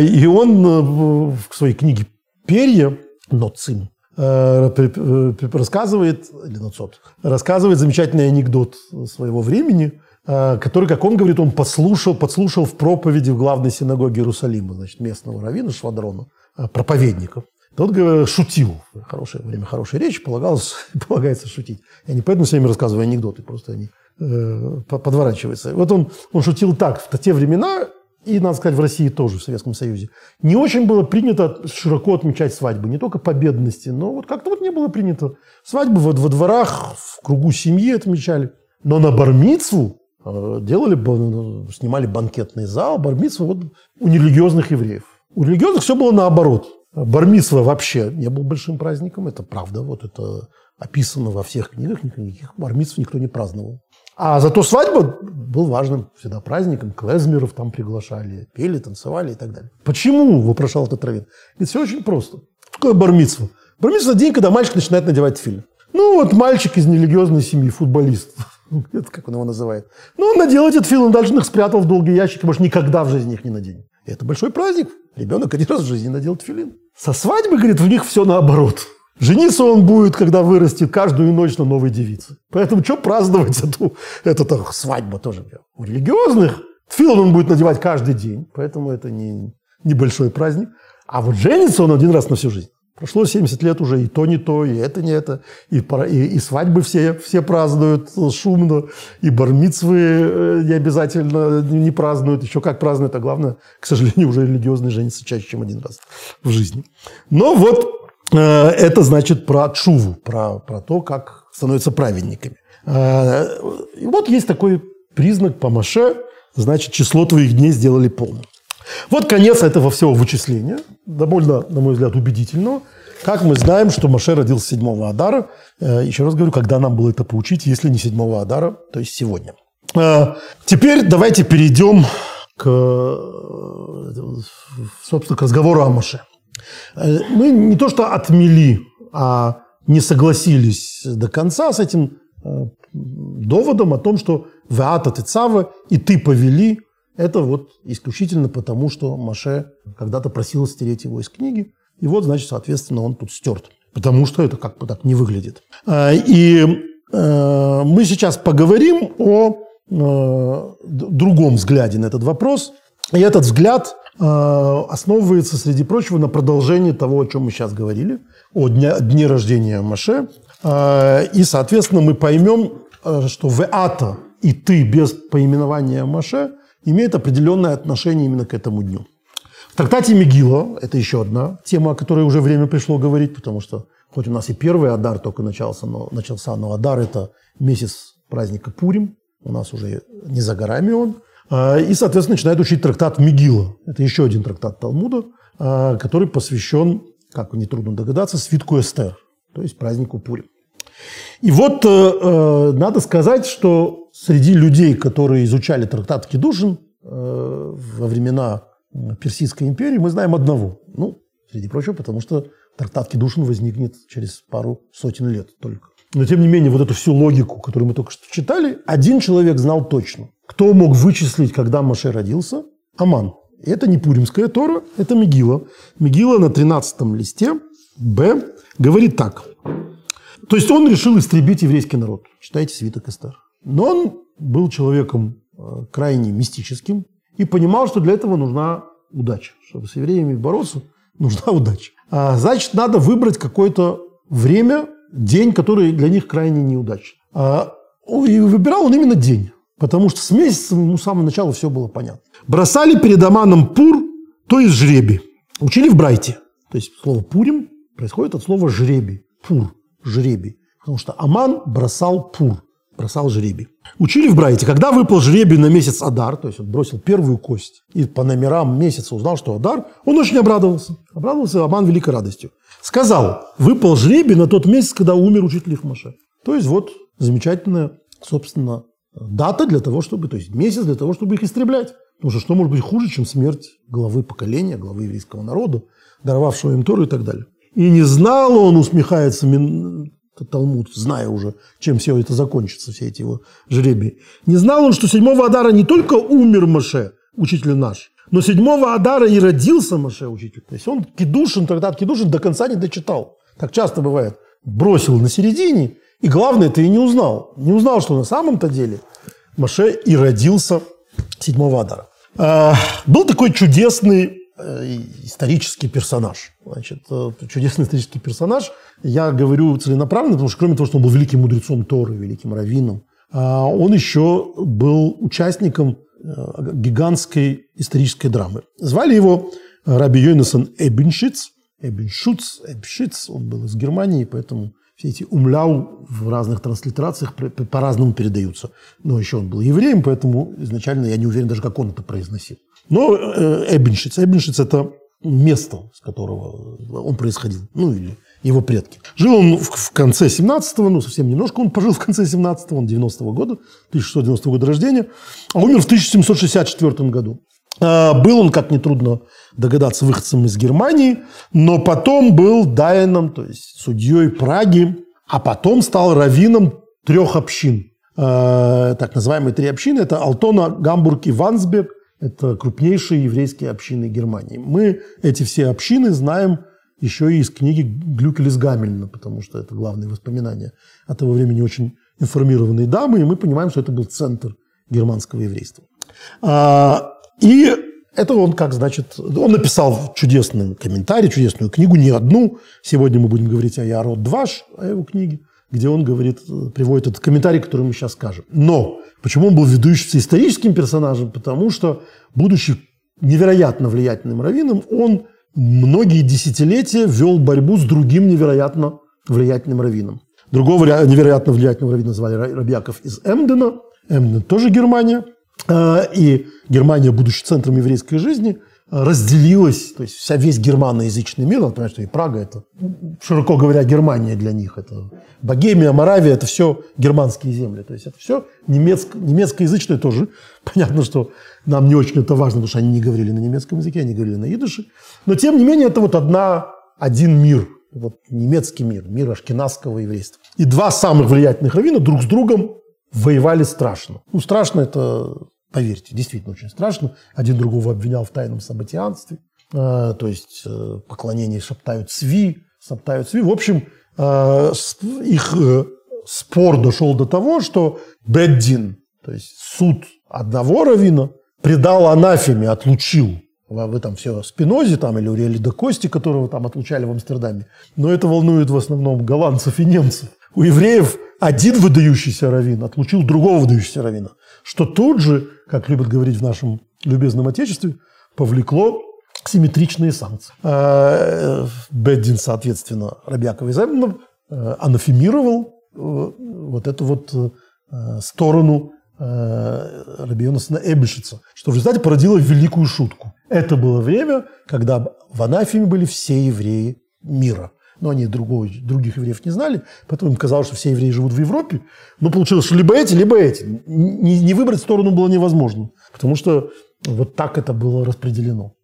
И он в своей книге «Перья», Ноцим, рассказывает, или Ноцот, рассказывает замечательный анекдот своего времени – Э, который, как он говорит, он послушал, подслушал в проповеди в главной синагоге Иерусалима, значит, местного равина Швадрона, э, проповедника. Тот шутил. Хорошее время, хорошая речь, полагалось, <laughs> полагается шутить. Я не поэтому все время рассказываю анекдоты, просто они э, подворачиваются. Вот он, он шутил так, в те времена, и, надо сказать, в России тоже, в Советском Союзе, не очень было принято широко отмечать свадьбы. Не только по бедности, но вот как-то вот не было принято. Свадьбы во, во дворах, в кругу семьи отмечали. Но на бармицву Э, делали, снимали банкетный зал, бармитсва вот у нерелигиозных евреев. У религиозных все было наоборот. Бармитсва вообще не был большим праздником, это правда, вот это описано во всех книгах, никаких бармитсв никто не праздновал. А зато свадьба был важным всегда праздником, клезмеров там приглашали, пели, танцевали и так далее. Почему, вопрошал этот раввин? Ведь все очень просто. Какое? Бармитсва – это день, когда мальчик начинает надевать фильм. Ну, вот мальчик из нерелигиозной семьи, футболист. <laughs> Это как он его называет. Ну, он надел этот фильм, он дальше их спрятал в долгий ящик, больше никогда в жизни их не наденет. И это большой праздник. Ребенок один раз в жизни надел тфилин. Со свадьбы, говорит, в них все наоборот. Жениться он будет, когда вырастет, каждую ночь на новой девице. Поэтому что праздновать эту, эту так, свадьбу тоже? У религиозных тфилин он будет надевать каждый день, поэтому это не небольшой праздник. А вот женится он один раз на всю жизнь. Прошло 70 лет уже, и то не то, и это не это. И, и, и свадьбы все, все празднуют шумно, и бармицвы э, не обязательно не празднуют. Еще как празднуют, а главное, к сожалению, уже религиозные женятся чаще, чем один раз в жизни. Но вот э, это значит про чуву, про, про то, как становятся праведниками. Э, и вот есть такой признак по Маше, значит, число твоих дней сделали полным. Вот конец этого всего вычисления, довольно, на мой взгляд, убедительного. Как мы знаем, что Маше родился 7 Адара, э, еще раз говорю, когда нам было это поучить, если не 7 Адара, то есть сегодня. Э, теперь давайте перейдем к, э, собственно, к разговору о Маше. Мы не то что отмели, а не согласились до конца с этим доводом о том, что «Веата Тецава» и «ты повели» Это вот исключительно потому, что Маше когда-то просил стереть его из книги. И вот, значит, соответственно, он тут стерт. Потому что это как бы так не выглядит. А, и э, мы сейчас поговорим о э, другом взгляде на этот вопрос. И этот взгляд э, основывается, среди прочего, на продолжении того, о чем мы сейчас говорили, о дне, дне рождения Маше. И, соответственно, мы поймем, что «веата» и «ты» без поименования Маше имеет определенное отношение именно к этому дню. В трактате Мегила, это еще одна тема, о которой уже время пришло говорить, потому что хоть у нас и первый Адар только начался, но, начался, но Адар – это месяц праздника Пурим, у нас уже не за горами он. А, и, соответственно, начинает учить трактат Мегила. Это еще один трактат Талмуда, а, который посвящен, как нетрудно догадаться, свитку Эстер, то есть празднику Пурим. И вот э, э, надо сказать, что среди людей, которые изучали трактат Кедушин э, во времена Персидской империи, мы знаем одного. Ну, среди прочего, потому что трактат Кедушин возникнет через пару сотен лет только. Но, тем не менее, вот эту всю логику, которую мы только что читали, один человек знал точно. Кто мог вычислить, когда Маше родился? Аман. Это не Пуримская Тора, это Мегила. Мегила на 13 листе Б говорит так. То есть он решил истребить еврейский народ. Читайте свиток Эстер. Но он был человеком э, крайне мистическим и понимал, что для этого нужна удача. Чтобы с евреями бороться, нужна <laughs> удача. А, значит, надо выбрать какое-то время, день, который для них крайне неудачный. А, и выбирал он именно день. Потому что с месяцем ему с самого начала все было понятно. Бросали перед Аманом пур, то есть жребий. Учили в Брайте. То есть слово пурим происходит от слова жребий. Пур, жребий. Потому что Аман бросал пур, бросал жребий. Учили в Брайте, когда выпал жребий на месяц Адар, то есть он бросил первую кость, и по номерам месяца узнал, что Адар, он очень обрадовался. Обрадовался Аман великой радостью. Сказал, выпал жребий на тот месяц, когда умер учитель Ихмаша. То есть вот замечательная, собственно, дата для того, чтобы, то есть месяц для того, чтобы их истреблять. Потому что что может быть хуже, чем смерть главы поколения, главы еврейского народа, даровавшего им Тору и так далее. И не знал он, усмехается Талмуд, зная уже, чем все это закончится, все эти его жребии. Не знал он, что седьмого Адара не только умер Маше, учитель наш, но седьмого Адара и родился Маше, учитель. То есть он Кедушин, тогда Кедушин до конца не дочитал. Так часто бывает. Бросил на середине, и главное, ты и не узнал. Не узнал, что на самом-то деле Маше и родился седьмого Адара. А, был такой чудесный э, исторический персонаж. Значит, э, чудесный исторический персонаж. Я говорю целенаправленно, потому что кроме того, что он был великим мудрецом Торы, великим раввином, а, он еще был участником э, гигантской исторической драмы. Звали его Раби Йонасон Эбеншиц. Эбеншуц, Эбшиц, он был из Германии, поэтому все эти умляу в разных транслитерациях по-разному передаются. Но еще он был евреем, поэтому изначально я не уверен даже, как он это произносил. Но э, Эбеншиц. Эбеншиц – это место, с которого он происходил, ну или его предки. Жил он в конце 17-го, ну совсем немножко он пожил в конце 17-го, он 90-го года, 1690 года рождения, а умер в 1764 году. А, был он, как нетрудно догадаться, выходцем из Германии, но потом был дайном, то есть судьей Праги, а потом стал раввином трех общин. А, так называемые три общины – это Алтона, Гамбург и Вансберг. Это крупнейшие еврейские общины Германии. Мы эти все общины знаем еще и из книги Глюкелис Гамельна, потому что это главные воспоминания от того времени очень информированные дамы, и мы понимаем, что это был центр германского еврейства. А, и это он как, значит, он написал чудесный комментарий, чудесную книгу, не одну. Сегодня мы будем говорить о Ярод Дваш, о его книге, где он говорит, приводит этот комментарий, который мы сейчас скажем. Но почему он был ведущимся историческим персонажем? Потому что, будучи невероятно влиятельным раввином, он многие десятилетия вел борьбу с другим невероятно влиятельным раввином. Другого невероятно влиятельного раввина звали Рабьяков из Эмдена. Эмден тоже Германия. А, и Германия, будучи центром еврейской жизни, разделилась, то есть вся весь германоязычный мир, понимать, что и Прага – это, широко говоря, Германия для них, это Богемия, Моравия – это все германские земли, то есть это все немецко, немецкоязычное тоже. <laughs> Понятно, что нам не очень это важно, потому что они не говорили на немецком языке, они говорили на идыше, но тем не менее это вот одна, один мир, вот немецкий мир, мир ашкенадского еврейства. И два самых влиятельных раввина друг с другом воевали страшно. Ну, страшно это Поверьте, действительно очень страшно. Один другого обвинял в тайном саботианстве. А, то есть э, поклонение шептают сви, шептают сви. В общем, а, их э, спор дошел до того, что Беддин, то есть суд одного равина, предал анафеме, отлучил вы там все Спинозе там, или Урели де Кости, которого там отлучали в Амстердаме. Но это волнует в основном голландцев и немцев. У евреев один выдающийся раввин отлучил другого выдающегося раввина, что тут же как любят говорить в нашем любезном отечестве, повлекло симметричные санкции. А, э, Беддин, соответственно, Рабьяков и Заминов э, анафемировал э, вот эту вот сторону Рабионасна Эбишица, что в результате породило великую шутку. Это было время, когда в анафеме были все евреи мира – но они другой, других евреев не знали, поэтому им казалось, что все евреи живут в Европе. Но получилось, что либо эти, либо эти. Не, не выбрать сторону было невозможно, потому что вот так это было распределено.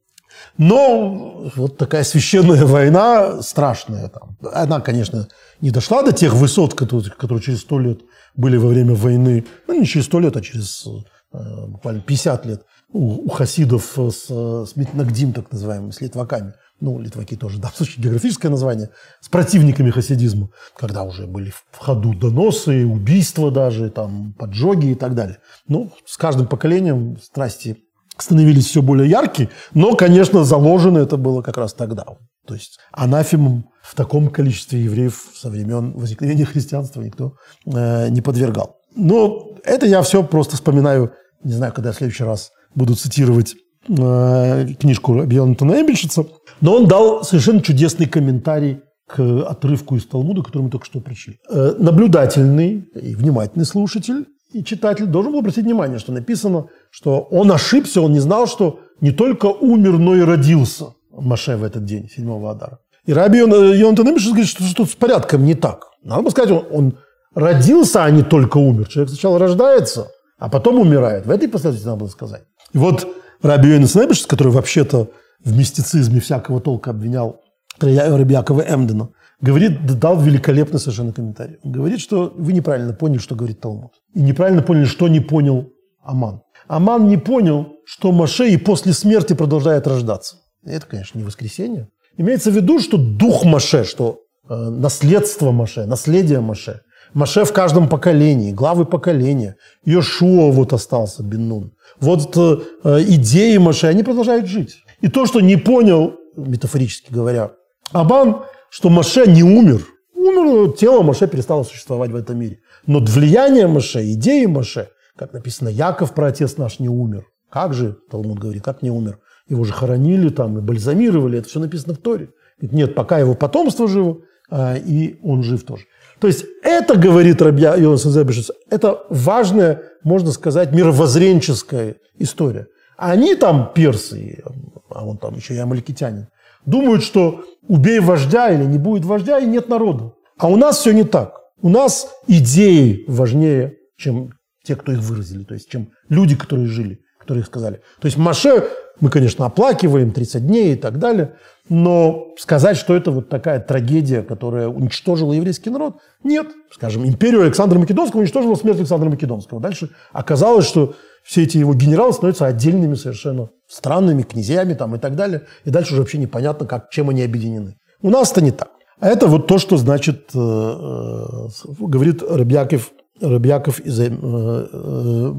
Но вот такая священная война страшная. Там. Она, конечно, не дошла до тех высот, которые, которые через сто лет были во время войны. Ну, не через сто лет, а через буквально 50 лет у, у хасидов с, с Митнагдим, так называемым, с литваками, ну, литваки тоже, <laughs> в данном случае географическое название, с противниками хасидизма, когда уже были в ходу доносы, убийства даже, там, поджоги и так далее. Ну, с каждым поколением страсти становились все более яркие, но, конечно, заложено это было как раз тогда. То есть анафемам в таком количестве евреев со времен возникновения христианства никто э, не подвергал. Но это я все просто вспоминаю, не знаю, когда в следующий раз буду цитировать книжку Йонатана Эбельшица, но он дал совершенно чудесный комментарий к отрывку из Талмуда, к которому мы только что пришли. Э, наблюдательный и внимательный слушатель и читатель должен был обратить внимание, что написано, что он ошибся, он не знал, что не только умер, но и родился Маше в этот день, 7 Адара. И Раби Йонатан Эбельшиц говорит, что тут с порядком не так. Надо бы сказать, он, он родился, а не только умер. Человек сначала рождается, а потом умирает. В этой последовательности надо было сказать. И вот Раби Йонас Небешец, который вообще-то в мистицизме всякого толка обвинял Рабиакова Эмдена, говорит, дал великолепный совершенно комментарий. Он говорит, что вы неправильно поняли, что говорит Талмуд. И неправильно поняли, что не понял Аман. Аман не понял, что Маше и после смерти продолжает рождаться. Это, конечно, не воскресенье. Имеется в виду, что дух Маше, что э, наследство Маше, наследие Маше, Маше в каждом поколении, главы поколения. Йошуа вот остался, Беннун. Вот э, э, идеи Маше, они продолжают жить. И то, что не понял, метафорически говоря, Абан, что Маше не умер. Умер, тело Маше перестало существовать в этом мире. Но влияние Маше, идеи Маше, как написано, Яков, протест наш, не умер. Как же, Талмуд говорит, как не умер? Его же хоронили там и бальзамировали, это все написано в Торе. Говорит, нет, пока его потомство живо, а, и он жив тоже. То есть это, говорит Рабья Йонас Зебешец, это важная, можно сказать, мировоззренческая история. Они там персы, а он там еще и амаликитянин, думают, что убей вождя или не будет вождя, и нет народа. А у нас все не так. У нас идеи важнее, чем те, кто их выразили, то есть чем люди, которые жили, которые их сказали. То есть Маше мы, конечно, оплакиваем 30 дней и так далее, но сказать, что это вот такая трагедия, которая уничтожила еврейский народ, нет. Скажем, империю Александра Македонского уничтожила смерть Александра Македонского. Дальше оказалось, что все эти его генералы становятся отдельными совершенно странными князьями там, и так далее. И дальше уже вообще непонятно, как, чем они объединены. У нас это не так. А это вот то, что значит, э, э, говорит Рыбьяков, Рыбьяков из э, э,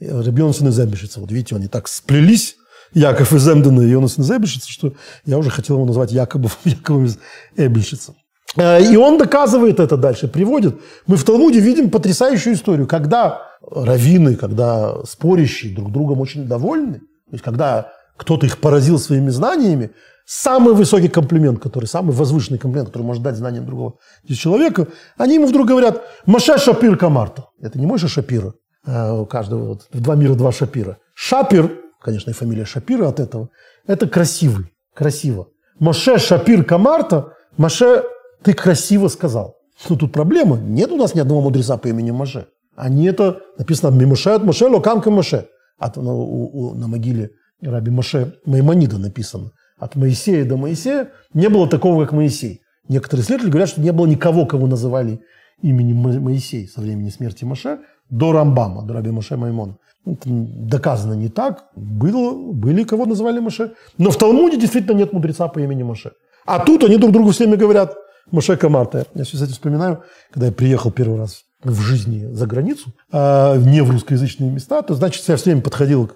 Рыбьонсон из Эмбишица. Вот видите, они так сплелись, Яков из Эмдена и Йонас из Эбельшица, что я уже хотел его назвать Яковом, <laughs> Яковом из Эбельшица. Э, и он доказывает это дальше, приводит. Мы в Талмуде видим потрясающую историю, когда раввины, когда спорящие друг другом очень довольны, то есть когда кто-то их поразил своими знаниями, самый высокий комплимент, который, самый возвышенный комплимент, который может дать знаниям другого человека, они ему вдруг говорят «Маша Шапир Камарта». Это не Мойша Шапира, э, у каждого вот, два мира два Шапира. Шапир конечно, и фамилия Шапира от этого, это красивый, красиво. Моше Шапир Камарта, Моше, ты красиво сказал. Но тут проблема. Нет у нас ни одного мудреца по имени Моше. Они это написано Мимоше от Моше, Локамка Моше. От, на, у, у, на могиле Раби Моше Маймонида написано. От Моисея до Моисея не было такого, как Моисей. Некоторые исследователи говорят, что не было никого, кого называли именем Моисей со времени смерти Моше до Рамбама, до Раби Моше Маймона. Это доказано не так. Было, были, кого называли Маше. Но в Талмуде действительно нет мудреца по имени Маше. А тут они друг другу всеми говорят Маше Камарта. Я сейчас это вспоминаю, когда я приехал первый раз в жизни за границу, а не в русскоязычные места, то значит, я все время подходил,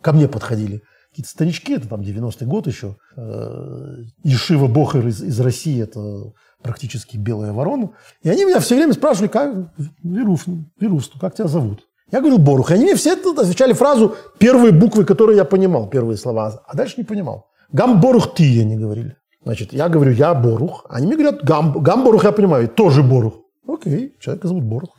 ко мне подходили какие-то старички, это там 90-й год еще, э, Ешива Бохер из, из России, это практически белая ворона. И они меня все время спрашивали, как, Вируф, Вируф, как тебя зовут? Я говорил Борух. И они мне все отвечали фразу, первые буквы, которые я понимал, первые слова, а дальше не понимал. Гам Борух ты, они говорили. Значит, я говорю, я Борух. Они мне говорят, Гам, Гам Борух я понимаю, тоже Борух. Окей, человека зовут Борух.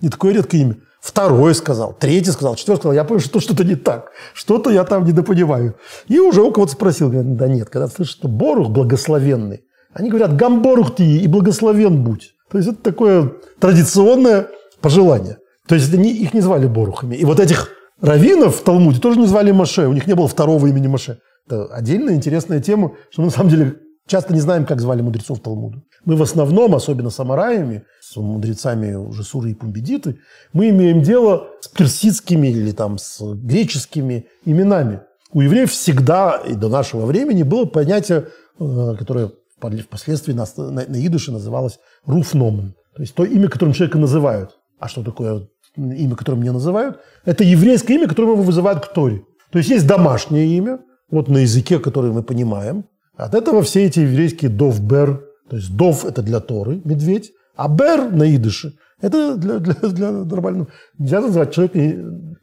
Не, такое редкое имя. Второй сказал, третий сказал, четвертый сказал, я понял, что что-то не так. Что-то я там недопонимаю. И уже у кого-то спросил, говорят, да нет, когда слышишь, что Борух благословенный, они говорят, Гамборух ты и благословен будь. То есть это такое традиционное пожелание. То есть они, их не звали Борухами. И вот этих раввинов в Талмуде тоже не звали Маше. У них не было второго имени Маше. Это отдельная интересная тема, что мы на самом деле часто не знаем, как звали мудрецов Талмуда. Мы в основном, особенно с Амараями, с мудрецами уже Суры и Пумбедиты, мы имеем дело с персидскими или там с греческими именами. У евреев всегда и до нашего времени было понятие, э, которое впоследствии на, на, на идыше называлось руфномен. То есть то имя, которым человека называют. А что такое имя, которым мне называют? Это еврейское имя, которое его вызывают к Торе. То есть есть домашнее имя, вот на языке, который мы понимаем. От этого все эти еврейские дов-бер, то есть дов – это для Торы, медведь, а бер на идыше – это для, для, для нормального. Нельзя называть человека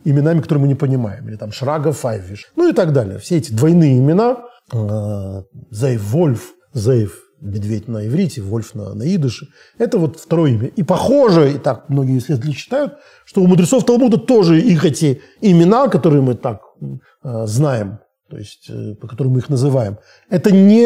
именами, которые мы не понимаем. Или там Шрага Файвиш. Ну и так далее. Все эти двойные имена. Э, Зейв Вольф, Зейв медведь на иврите, Вольф на, на идыше. Это вот второе имя. И похоже, и так многие исследователи считают, что у мудрецов Талмуда тоже их эти имена, которые мы так э, знаем, то есть э, по которым мы их называем, это не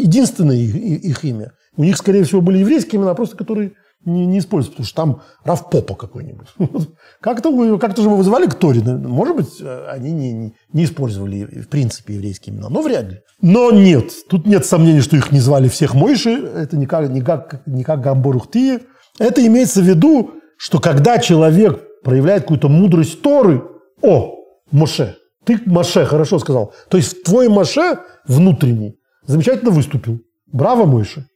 единственное их, их имя. У них, скорее всего, были еврейские имена, просто которые не, не используют, потому что там Раф Попа какой-нибудь. <laughs> Как-то как же мы вызывали к Торе. Может быть, они не, не использовали, в принципе, еврейские имена, но вряд ли. Но нет, тут нет сомнений, что их не звали всех Мойши. Это не как, не как, не как Гамборухтия. Это имеется в виду, что когда человек проявляет какую-то мудрость Торы, о, Моше, ты Моше хорошо сказал. То есть твой Моше внутренний замечательно выступил. Браво, Мойша.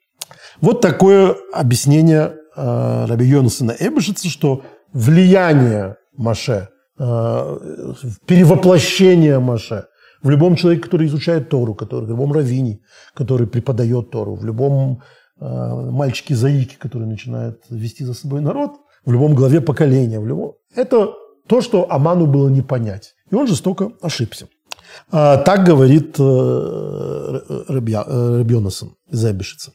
Вот такое объяснение э, Раби Йонасона Эбешица, что влияние Маше, э, перевоплощение Маше в любом человеке, который изучает Тору, который, в любом раввине, который преподает Тору, в любом э, мальчике-заике, который начинает вести за собой народ, в любом главе поколения, в любом... это то, что Аману было не понять. И он жестоко ошибся. А, так говорит Рабьонасон из Эбишица.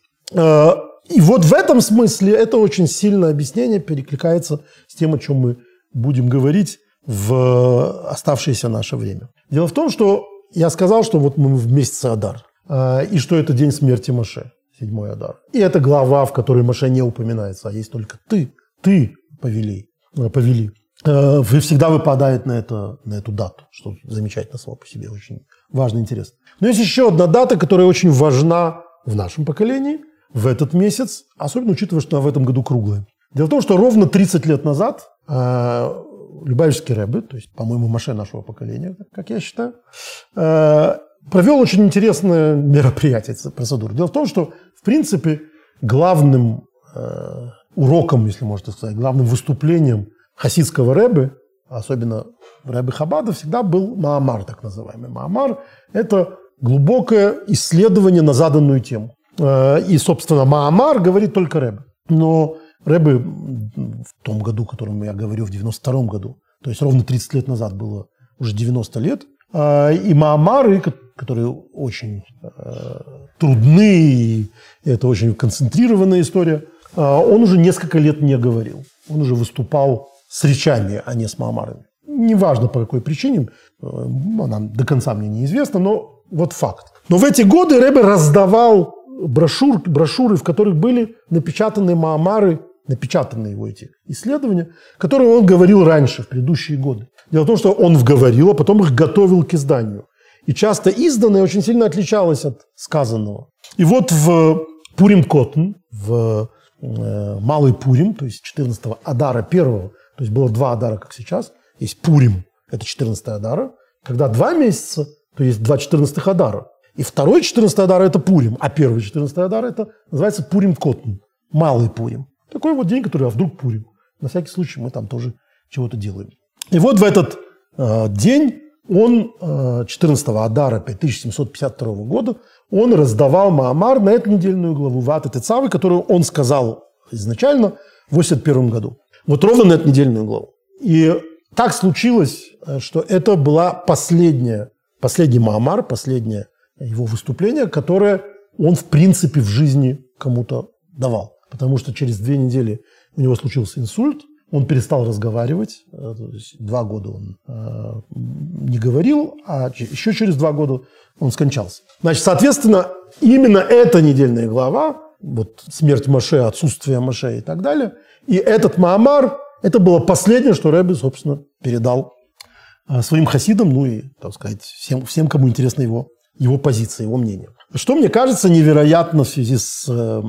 И вот в этом смысле это очень сильное объяснение перекликается с тем, о чем мы будем говорить в оставшееся наше время. Дело в том, что я сказал, что вот мы в месяце Адар, а, и что это день смерти Маше, седьмой Адар. И это глава, в которой Маше не упоминается, а есть только ты, ты повели, э, повели. Э, вы всегда выпадает на, это, на эту дату, что замечательно само по себе, очень важно интересно. Но есть еще одна дата, которая очень важна в нашем поколении – в этот месяц, особенно учитывая, что в этом году круглая. Дело в том, что ровно 30 лет назад э, Любавичский Рэбе, то есть, по-моему, Маше нашего поколения, как я считаю, э, провел очень интересное мероприятие, процедуру. Дело в том, что, в принципе, главным э, уроком, если можно сказать, главным выступлением хасидского Рэбе, особенно Рэбе Хабада, всегда был Маамар, так называемый. Маамар – это глубокое исследование на заданную тему. Э, и, собственно, Маамар говорит только Рэбе. Но Рэбе в том году, о котором я говорю, в 92 году, то есть ровно 30 лет назад было уже 90 лет, э, и Маамары, которые очень э, трудны, и это очень концентрированная история, он уже несколько лет не говорил. Он уже выступал с речами, а не с Маамарами. Неважно по какой причине, она до конца мне неизвестна, но вот факт. Но в эти годы Рэбе раздавал брошюр, брошюры, в которых были напечатаны маамары, напечатаны его эти исследования, которые он говорил раньше, в предыдущие годы. Дело в том, что он говорил, а потом их готовил к изданию. И часто изданное очень сильно отличалось от сказанного. И вот в Пурим Котн, в э, Малый Пурим, то есть 14-го Адара первого, то есть было два Адара, как сейчас, есть Пурим, это 14 Адара, когда два месяца, то есть два 14 Адара. И второй 14 Адар – это Пурим, а первый 14 Адар – это называется Пурим Котн, малый Пурим. Такой вот день, который, а вдруг Пурим. На всякий случай мы там тоже чего-то делаем. И вот в этот э, день он, э, 14 Адара 5752 года, он раздавал Маамар на эту недельную главу Ваты Тецавы, которую он сказал изначально в 81 году. Вот ровно на эту недельную главу. И так случилось, э, что это была последняя, последний Маамар, последняя его выступление, которое он, в принципе, в жизни кому-то давал. Потому что через две недели у него случился инсульт, он перестал разговаривать, э, два года он э, не говорил, а еще через два года он скончался. Значит, соответственно, именно эта недельная глава, вот смерть Маше, отсутствие Маше и так далее, и этот Маамар, это было последнее, что Рэбби, собственно, передал э, своим хасидам, ну и, так сказать, всем, всем кому интересно его его позиция, его мнение. Что мне кажется невероятно в связи с э,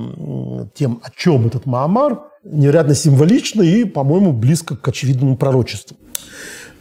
тем, о чем этот Маамар, невероятно символично и, по-моему, близко к очевидному пророчеству.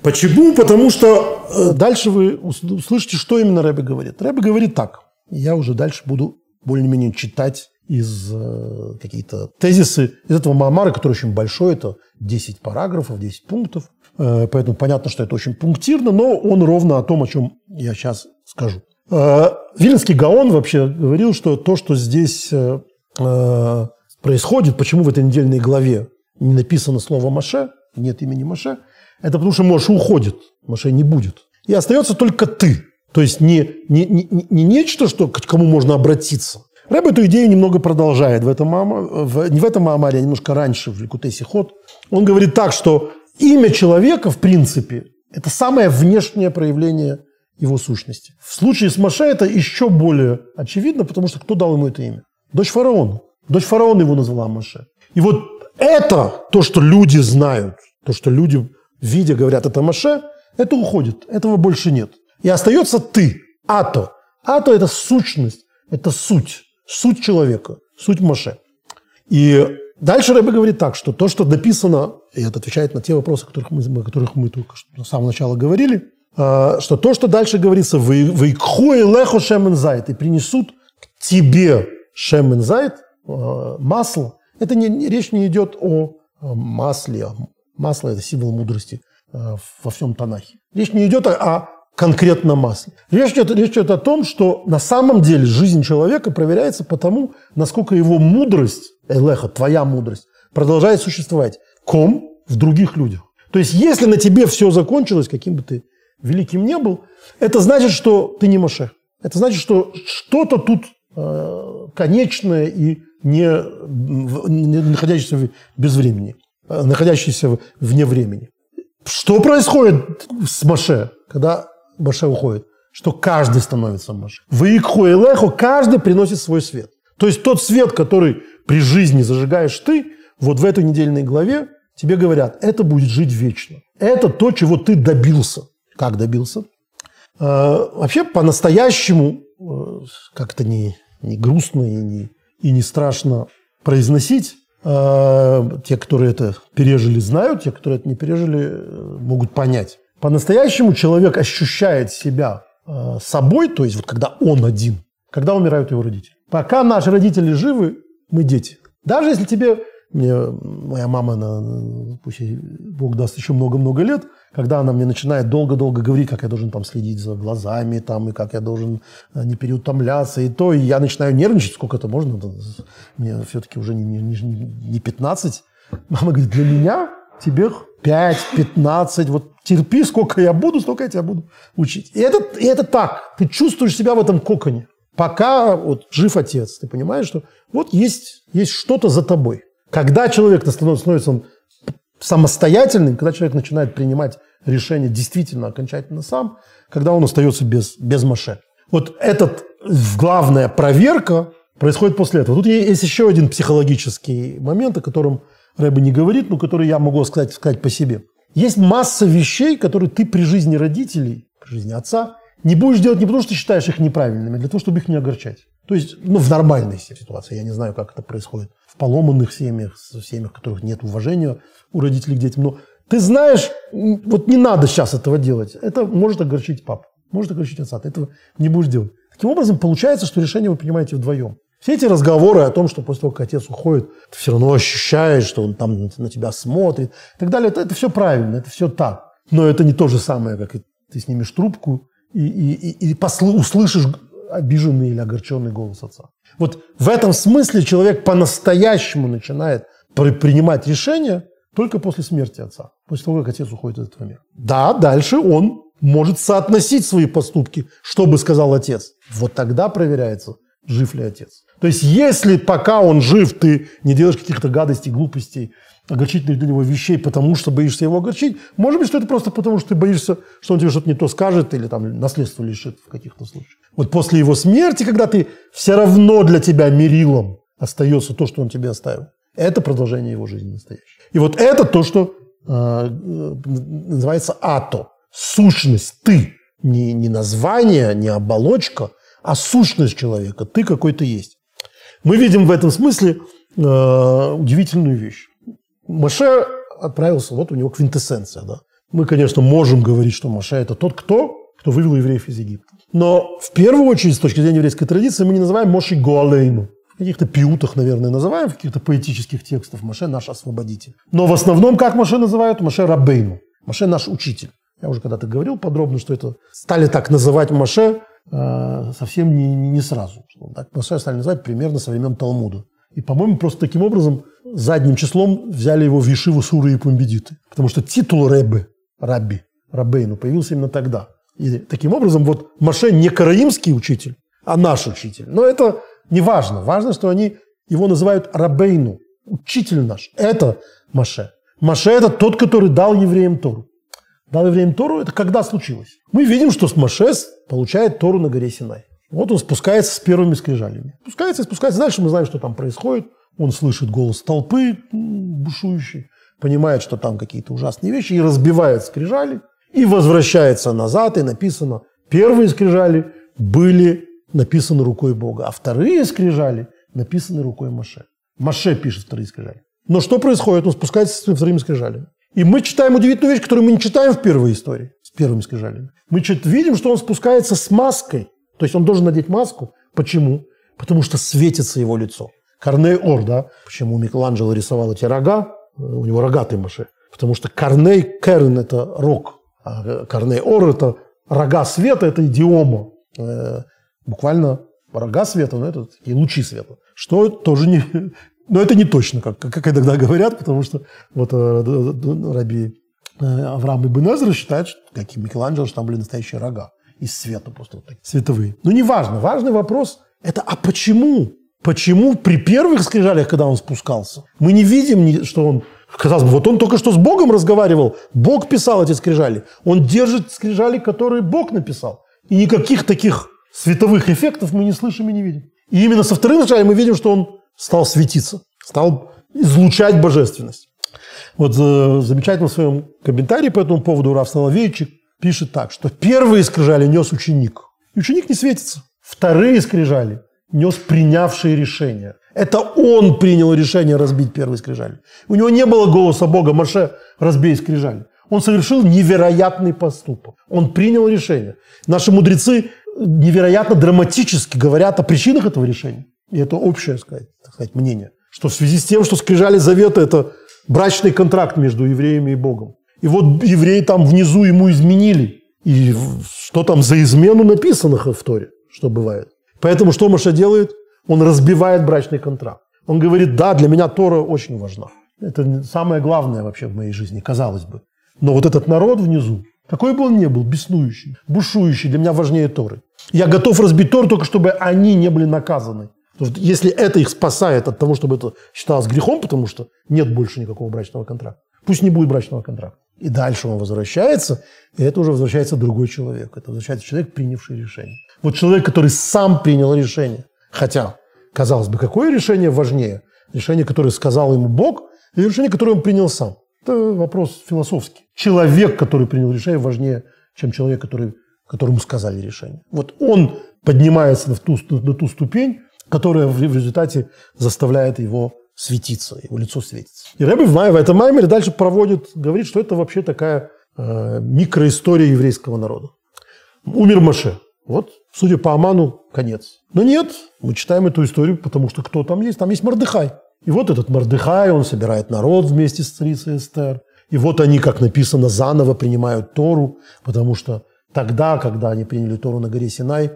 Почему? Потому что э, дальше вы услышите, что именно Рэбе говорит. Рэбе говорит так. Я уже дальше буду более-менее читать из э, какие-то тезисы из этого Маамара, который очень большой, это 10 параграфов, 10 пунктов. Э, поэтому понятно, что это очень пунктирно, но он ровно о том, о чем я сейчас скажу. Э, Вильнский Гаон вообще говорил, что то, что здесь э, э, происходит, почему в этой недельной главе не написано слово Маше, нет имени Маше, это потому что Моше уходит, Моше не будет. И остается только ты. То есть не, не, не, не нечто, что, к кому можно обратиться. Рэб эту идею немного продолжает в этом, в, не в этом Маамаре, а немножко раньше, в Ликутесе Ход. Он говорит так, что имя человека, в принципе, это самое внешнее проявление его сущности. В случае с Маше это еще более очевидно, потому что кто дал ему это имя? Дочь фараона. Дочь фараона его назвала Маше. И вот это, то, что люди знают, то, что люди, видя, говорят, это Маше, это уходит, этого больше нет. И остается ты, Ато. Ато – это сущность, это суть, суть человека, суть Маше. И дальше Рэбе говорит так, что то, что написано, и это отвечает на те вопросы, которых мы, о которых мы только что с самого начала говорили – что то, что дальше говорится, «Вейкху лехо шемензайт» и принесут тебе шемензайт, а, масло, это не, речь не идет о масле. Масло – это символ мудрости а, во всем Танахе. Речь не идет о, о конкретном масле. Речь идет, речь идет о том, что на самом деле жизнь человека проверяется по тому, насколько его мудрость, элеха, твоя мудрость, продолжает существовать. Ком в других людях. То есть, если на тебе все закончилось, каким бы ты великим не был, это значит, что ты не Моше. Это значит, что что-то тут э, конечное и не, не находящееся без времени, э, находящееся вне времени. Что происходит с Моше, когда Моше уходит? Что каждый становится Моше. В Икху и Леху каждый приносит свой свет. То есть тот свет, который при жизни зажигаешь ты, вот в этой недельной главе тебе говорят, это будет жить вечно. Это то, чего ты добился. Как добился? А, вообще, по-настоящему, э, как-то не, не грустно и не, и не страшно произносить. А, те, которые это пережили, знают, те, которые это не пережили, э, могут понять. По-настоящему человек ощущает себя э, собой, то есть вот когда он один, когда умирают его родители. Пока наши родители живы, мы дети. Даже если тебе, мне моя мама, она, пусть ей Бог даст еще много-много лет, когда она мне начинает долго-долго говорить, как я должен там следить за глазами, там, и как я должен э, не переутомляться, и то, и я начинаю нервничать, сколько это можно, мне все-таки уже не, не, не 15. Мама говорит, для меня тебе 5, 15, вот терпи, сколько я буду, столько я тебя буду учить. И это, и это так, ты чувствуешь себя в этом коконе. Пока вот жив отец, ты понимаешь, что вот есть, есть что-то за тобой. Когда человек становится он самостоятельным, когда человек начинает принимать решение действительно окончательно сам, когда он остается без, без маше. Вот этот главная проверка происходит после этого. Тут есть еще один психологический момент, о котором Рэба не говорит, но который я могу сказать, сказать по себе. Есть масса вещей, которые ты при жизни родителей, при жизни отца, не будешь делать не потому, что считаешь их неправильными, а для того, чтобы их не огорчать. То есть, ну, в нормальной ситуации. Я не знаю, как это происходит. В поломанных семьях, в семьях, в которых нет уважения у родителей к детям. Но ты знаешь, вот не надо сейчас этого делать. Это может огорчить папу, может огорчить отца. Ты этого не будешь делать. Таким образом, получается, что решение вы принимаете вдвоем. Все эти разговоры о том, что после того, как отец уходит, ты все равно ощущаешь, что он там на тебя смотрит и так далее, это, это все правильно, это все так. Но это не то же самое, как ты снимешь трубку и, и, и, и послы, услышишь обиженный или огорченный голос отца. Вот в этом смысле человек по-настоящему начинает принимать решения, только после смерти отца, после того, как отец уходит из этого мира. Да, дальше он может соотносить свои поступки, что бы сказал отец. Вот тогда проверяется, жив ли отец. То есть, если пока он жив, ты не делаешь каких-то гадостей, глупостей, огорчительных для него вещей, потому что боишься его огорчить, может быть, что это просто потому, что ты боишься, что он тебе что-то не то скажет или там наследство лишит в каких-то случаях. Вот после его смерти, когда ты все равно для тебя мерилом остается то, что он тебе оставил, это продолжение его жизни настоящей. И вот это то, что э, называется ато, сущность, ты. Не, не название, не оболочка, а сущность человека. Ты какой то есть. Мы видим в этом смысле э, удивительную вещь. Маше отправился, вот у него квинтэссенция. Да? Мы, конечно, можем говорить, что Маше – это тот, кто, кто вывел евреев из Египта. Но в первую очередь, с точки зрения еврейской традиции, мы не называем Моши Гоалейну. В каких-то пиутах, наверное, называем, в каких-то поэтических текстах Маше наш освободитель. Но в основном как Маше называют? Маше Рабейну. Маше наш учитель. Я уже когда-то говорил подробно, что это стали так называть Маше совсем не, не сразу. Так Маше стали называть примерно со времен Талмуда. И, по-моему, просто таким образом задним числом взяли его в Ешиву Суры и Пумбедиты. Потому что титул Рэбе, Рабби, Рабейну появился именно тогда. И таким образом вот Маше не караимский учитель, а наш учитель. Но это не важно. Важно, что они его называют Рабейну, учитель наш. Это Маше. Маше – это тот, который дал евреям Тору. Дал евреям Тору – это когда случилось? Мы видим, что Маше получает Тору на горе Синай. Вот он спускается с первыми скрижалями. Спускается и спускается. Дальше мы знаем, что там происходит. Он слышит голос толпы бушующей, понимает, что там какие-то ужасные вещи, и разбивает скрижали, и возвращается назад, и написано, первые скрижали были написаны рукой Бога, а вторые скрижали написаны рукой Маше. Маше пишет вторые скрижали. Но что происходит? Он спускается с вторыми скрижалями. И мы читаем удивительную вещь, которую мы не читаем в первой истории, с первыми скрижалями. Мы видим, что он спускается с маской. То есть он должен надеть маску. Почему? Потому что светится его лицо. Корней Ор, да? Почему Микеланджело рисовал эти рога? У него рогатый Маше. Потому что Корней Керн – это рог, а Корней Ор – это рога света, это идиома. Э, буквально рога света, но это такие лучи света. Что тоже не... <laughs> Но это не точно, как, как иногда говорят, потому что вот э, Раби э, Авраам Ибн Эзра считает, что, как и Микеланджело, что там были настоящие рога из света, просто вот такие световые. Но не важно. Важный вопрос – это а почему? Почему при первых скрижалях, когда он спускался, мы не видим, что он Казалось бы, вот он только что с Богом разговаривал, Бог писал эти скрижали. Он держит скрижали, которые Бог написал. И никаких таких световых эффектов мы не слышим и не видим. И именно со вторым скрижалем мы видим, что он стал светиться, стал излучать божественность. Вот э, замечательно в своем комментарии по этому поводу Раф Соловейчик пишет так, что первые скрижали нес ученик. И ученик не светится. Вторые скрижали нес принявшие решение. Это он принял решение разбить первый скрижаль. У него не было голоса Бога, Маше, разбей скрижаль. Он совершил невероятный поступок. Он принял решение. Наши мудрецы невероятно драматически говорят о причинах этого решения. И это общее, сказать, так сказать, мнение. Что в связи с тем, что скрижали завета – это брачный контракт между евреями и Богом. И вот евреи там внизу ему изменили. И что там за измену написано в Торе, что бывает. Поэтому что Маша делает? Он разбивает брачный контракт. Он говорит, да, для меня Тора очень важна. Это самое главное вообще в моей жизни, казалось бы. Но вот этот народ внизу, какой бы он ни был, беснующий, бушующий, для меня важнее Торы. Я готов разбить Тору только чтобы они не были наказаны. Потому что если это их спасает от того, чтобы это считалось грехом, потому что нет больше никакого брачного контракта, пусть не будет брачного контракта. И дальше он возвращается, и это уже возвращается другой человек. Это возвращается человек, принявший решение. Вот человек, который сам принял решение. Хотя, казалось бы, какое решение важнее? Решение, которое сказал ему Бог, или решение, которое он принял сам? Это вопрос философский. Человек, который принял решение, важнее, чем человек, который, которому сказали решение. Вот он поднимается на ту, на ту ступень, которая в результате заставляет его светиться, его лицо светится. И Рэбби в этом маймере дальше проводит, говорит, что это вообще такая э, микроистория еврейского народа. Умер Маше. Вот, судя по Аману, конец. Но нет, мы читаем эту историю, потому что кто там есть? Там есть Мордыхай. И вот этот Мордыхай, он собирает народ вместе с царицей Эстер. И вот они, как написано, заново принимают Тору, потому что тогда, когда они приняли Тору на горе Синай,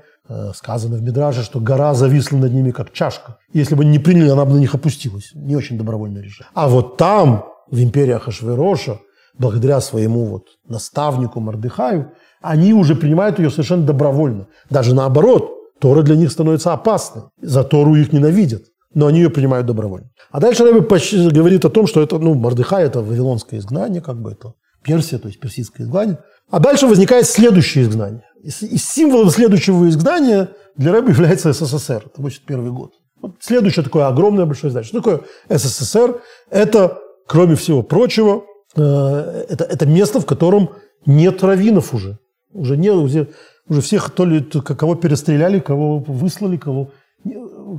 сказано в Мидраже, что гора зависла над ними как чашка. Если бы не приняли, она бы на них опустилась. Не очень добровольное решение. А вот там, в империи Ахашвероша, благодаря своему вот наставнику Мордыхаю, они уже принимают ее совершенно добровольно. Даже наоборот, Тора для них становится опасной. За Тору их ненавидят, но они ее принимают добровольно. А дальше Рэбби говорит о том, что это, ну, Мордыхай – это вавилонское изгнание, как бы это Персия, то есть персидское изгнание. А дальше возникает следующее изгнание. И символом следующего изгнания для Рэбби является СССР. Это 81 год. Вот следующее такое огромное большое издание. Что такое СССР? Это, кроме всего прочего, э, это, это место, в котором нет раввинов уже. Уже не, уже, уже всех то ли кого перестреляли, кого выслали, кого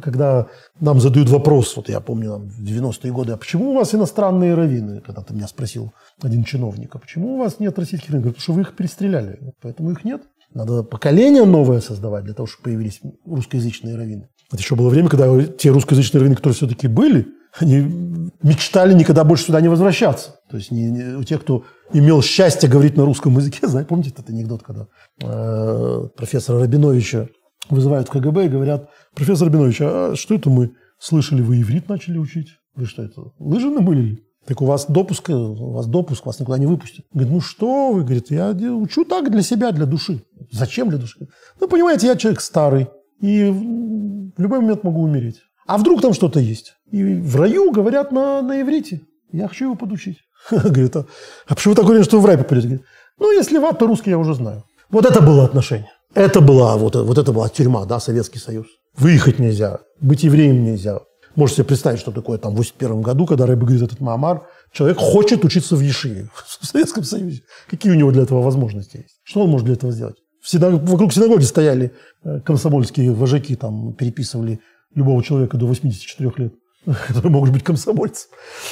когда нам задают вопрос, вот я помню в 90-е годы, а почему у вас иностранные раввины? Когда ты меня спросил один чиновник, а почему у вас нет российских раввинов? Потому что вы их перестреляли, поэтому их нет. Надо поколение новое создавать для того, чтобы появились русскоязычные раввины. Это еще было время, когда те русскоязычные раввины, которые все-таки были, они мечтали никогда больше сюда не возвращаться. То есть не, не, у тех, кто имел счастье говорить на русском языке, <laughs> знаете, помните этот анекдот, когда э, профессора Рабиновича вызывают в КГБ и говорят, профессор Рабинович, а что это мы слышали, вы иврит начали учить? Вы что это, лыжи намылили? Так у вас допуск, у вас допуск, вас никуда не выпустят. Говорит, ну что вы, говорит, я учу так для себя, для души. Зачем для души? Ну, понимаете, я человек старый, и в любой момент могу умереть. А вдруг там что-то есть? И в раю говорят на, на иврите. Я хочу его подучить. <laughs> Говорит, а, а почему так уверен, что вы в рай попадете? Говорит, ну, если в ад, то русский я уже знаю. Вот это было отношение. Это была, вот, вот это была тюрьма, да, Советский Союз. Выехать нельзя, быть евреем нельзя. Можете себе представить, что такое там в 81 году, когда Рэбе говорит этот Маамар, человек хочет учиться в Ешиве <laughs> в Советском Союзе. Какие у него для этого возможности есть? Что он может для этого сделать? В синаг... Вокруг синагоги стояли э, комсомольские вожаки, там переписывали любого человека до 84 лет, <laughs> который может быть комсомольцем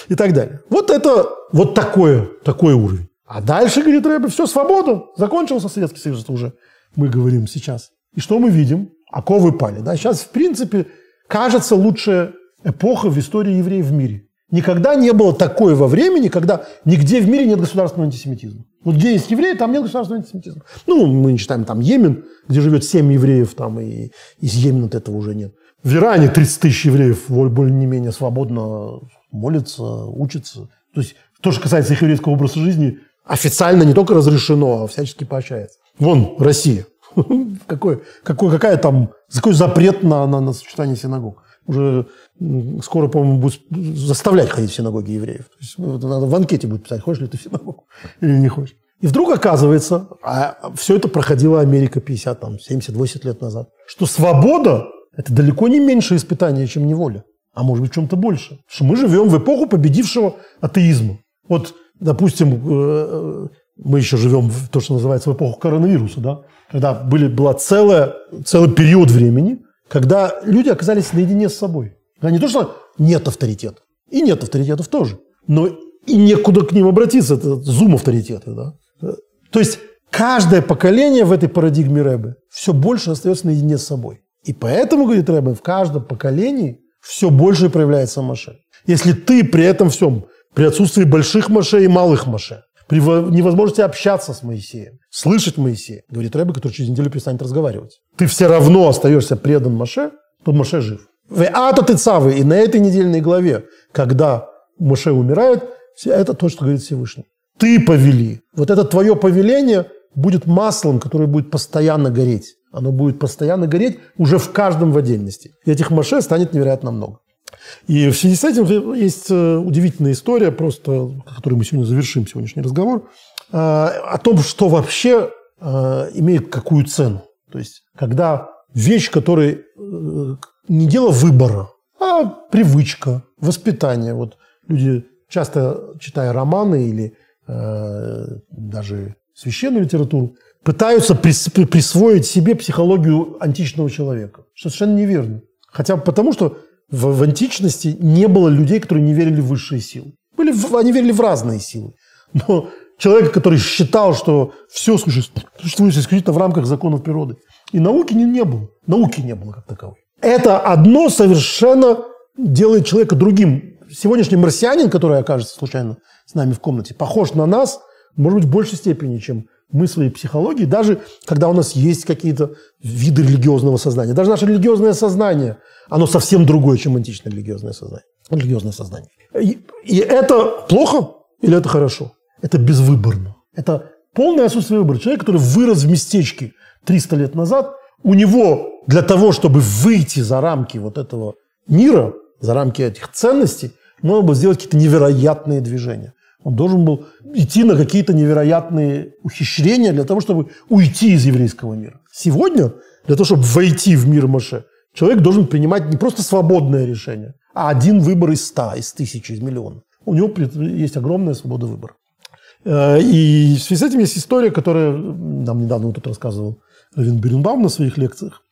и так далее. Вот это вот такое, такой уровень. А дальше, говорит Рэбе, все, свобода, закончился Советский Союз уже, мы говорим сейчас. И что мы видим? Оковы пали. Да? Сейчас, в принципе, кажется лучшая эпоха в истории евреев в мире. Никогда не было такого времени, когда нигде в мире нет государственного антисемитизма. Вот где есть евреи, там нет государственного антисемитизма. Ну, мы не считаем там Йемен, где живет 7 евреев, там и из Йемена этого уже нет. В Иране 30 тысяч евреев более-менее свободно молятся, учатся. То есть то, что касается их еврейского образа жизни, официально не только разрешено, а всячески поощряется. Вон Россия. <laughs> Какой, какой, какая там, какой запрет на, на, на сочетание синагог? Уже скоро, по-моему, будет заставлять ходить в синагоги евреев. То есть, надо в анкете будет писать, хочешь ли ты в синагогу <laughs> или не хочешь. И вдруг оказывается, а все это проходила Америка 50, там, 70, 80 лет назад, что свобода это далеко не меньше испытания, чем неволя. А может быть, в чем-то больше. Что мы живем в эпоху победившего атеизма. Вот, допустим, э, э, мы еще живем в то, что называется в эпоху коронавируса, да? когда были, была целая, целый период времени, когда люди оказались наедине с собой. Да, не то, что нет авторитета. И нет авторитетов тоже. Но и некуда к ним обратиться. Это зум-авторитеты. Да? То есть каждое поколение в этой парадигме Рэбе все больше остается наедине с собой. И поэтому, говорит Рэбе, в каждом поколении все больше проявляется Маше. Если ты при этом всем, при отсутствии больших Маше и малых Маше, при невозможности общаться с Моисеем, слышать Моисея, говорит Рэбе, который через неделю перестанет разговаривать, ты все равно остаешься предан Маше, то Маше жив. Ата ты цавы, и на этой недельной главе, когда Маше умирает, это то, что говорит Всевышний. Ты повели. Вот это твое повеление будет маслом, которое будет постоянно гореть. Оно будет постоянно гореть уже в каждом в отдельности. И этих маше станет невероятно много. И в связи с этим есть э, удивительная история, просто, которой мы сегодня завершим сегодняшний разговор, э, о том, что вообще э, имеет какую цену. То есть, когда вещь, которая не дело выбора, а привычка, воспитание. Вот люди, часто читая романы или даже священную литературу, пытаются присвоить себе психологию античного человека. Что совершенно неверно. Хотя потому, что в, в античности не было людей, которые не верили в высшие силы. Были, они верили в разные силы. Но человека, который считал, что все существует исключительно в рамках законов природы. И науки не, не было. Науки не было как таковой. Это одно совершенно делает человека другим. Сегодняшний марсианин, который окажется случайно с нами в комнате, похож на нас, может быть, в большей степени, чем мы своей психологии, даже когда у нас есть какие-то виды религиозного сознания. Даже наше религиозное сознание, оно совсем другое, чем античное религиозное сознание. Религиозное сознание. И, и это плохо или это хорошо? Это безвыборно. Это полное отсутствие выбора. Человек, который вырос в местечке 300 лет назад, у него для того, чтобы выйти за рамки вот этого мира, за рамки этих ценностей, надо было сделать какие-то невероятные движения. Он должен был идти на какие-то невероятные ухищрения для того, чтобы уйти из еврейского мира. Сегодня, для того, чтобы войти в мир Маше, человек должен принимать не просто свободное решение, а один выбор из ста, из тысячи, из миллиона. У него есть огромная свобода выбора. Э, и в связи с этим есть история, которая нам недавно тут рассказывал Равин Бирюнбаум на своих лекциях.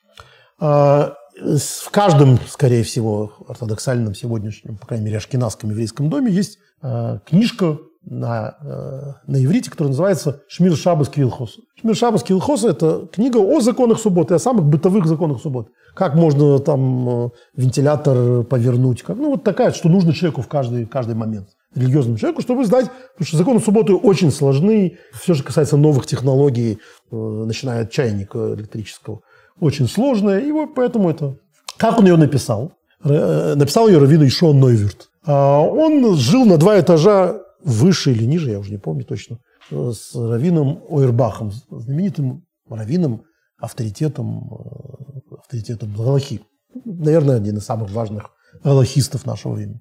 Э, в каждом, скорее всего, ортодоксальном сегодняшнем, по крайней мере, ашкенадском еврейском доме есть э, книжка на, на иврите, которая называется «Шмир Шабас Квилхоса». «Шмир Шабас Квилхоса» – это книга о законах субботы, о самых бытовых законах субботы. Как можно там вентилятор повернуть, как, ну вот такая, что нужно человеку в каждый, каждый момент религиозному человеку, чтобы знать, потому что законы субботы очень сложны. Все, что касается новых технологий, э, начиная от чайника электрического, очень сложное. И вот поэтому это... Как он ее написал? Э, написал ее Равину Ишон Нойверт. А он жил на два этажа выше или ниже, я уже не помню точно, с Равином Ойрбахом, знаменитым раввином, авторитетом, э, авторитетом Галахи. Наверное, один из самых важных галахистов нашего времени.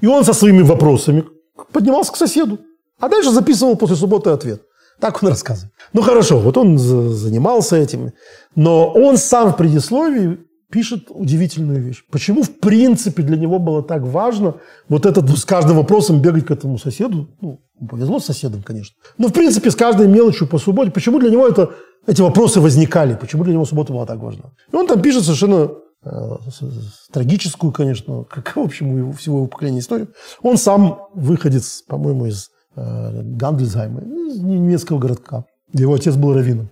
И он со своими вопросами поднимался к соседу. А дальше записывал после субботы ответ. Так он рассказывает. Ну хорошо, вот он занимался этим. Но он сам в предисловии пишет удивительную вещь. Почему, в принципе, для него было так важно вот этот с каждым вопросом бегать к этому соседу? Ну, повезло с соседом, конечно. Но, в принципе, с каждой мелочью по субботе. Почему для него это, эти вопросы возникали? Почему для него суббота была так важна? И он там пишет совершенно Э, трагическую, конечно, <laughs> как, в общем, у всего его поколения историю. Он сам выходец, по-моему, из э, Гандельсхайма, немецкого городка. Его отец был раввином.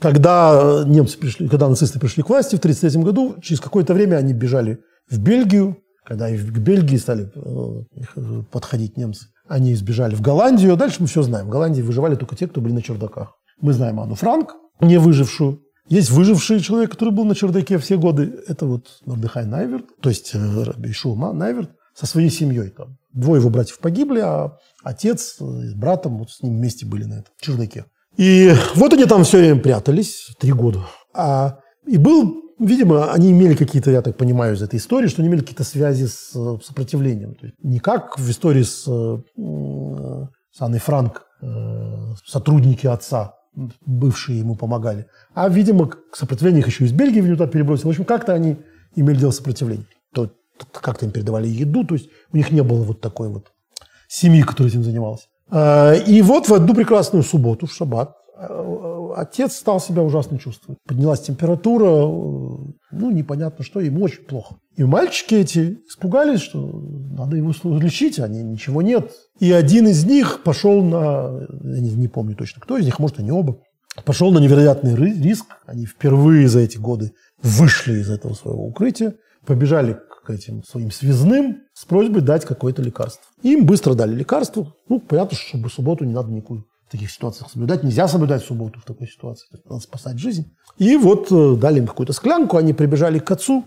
Когда немцы пришли, когда нацисты пришли к власти в 1933 году, через какое-то время они бежали в Бельгию, когда к Бельгии стали э, подходить немцы, они избежали в Голландию, дальше мы все знаем. В Голландии выживали только те, кто были на чердаках. Мы знаем Анну Франк, не выжившую, есть выживший человек, который был на чердаке все годы. Это вот Мордыхай Найверт, то есть э, Ишума Найверт со своей семьей. Там. Двое его братьев погибли, а отец с братом вот с ним вместе были на этом чердаке. И вот они там все время прятались, три года. А, и был, видимо, они имели какие-то, я так понимаю из этой истории, что они имели какие-то связи с э, сопротивлением. То есть не как в истории с, э, с Анной Франк, сотрудники отца, бывшие ему помогали. А, видимо, к сопротивлению их еще из Бельгии в него перебросили. В общем, как-то они имели дело с сопротивлением. То, как-то им передавали еду, то есть у них не было вот такой вот семьи, которая этим занималась. А, и вот в одну прекрасную субботу, в шаббат, а, отец стал себя ужасно чувствовать. Поднялась температура, ну, непонятно что, ему очень плохо. И мальчики эти испугались, что надо его лечить, а ничего нет. И один из них пошел на, я не, не помню точно, кто из них, может, они оба, пошел на невероятный риск. Они впервые за эти годы вышли из этого своего укрытия, побежали к этим своим связным с просьбой дать какое-то лекарство. Им быстро дали лекарство. Ну, понятно, что чтобы субботу не надо никакую в таких ситуациях соблюдать. Нельзя соблюдать субботу в такой ситуации. Надо спасать жизнь. И вот э, дали им какую-то склянку, они прибежали к отцу,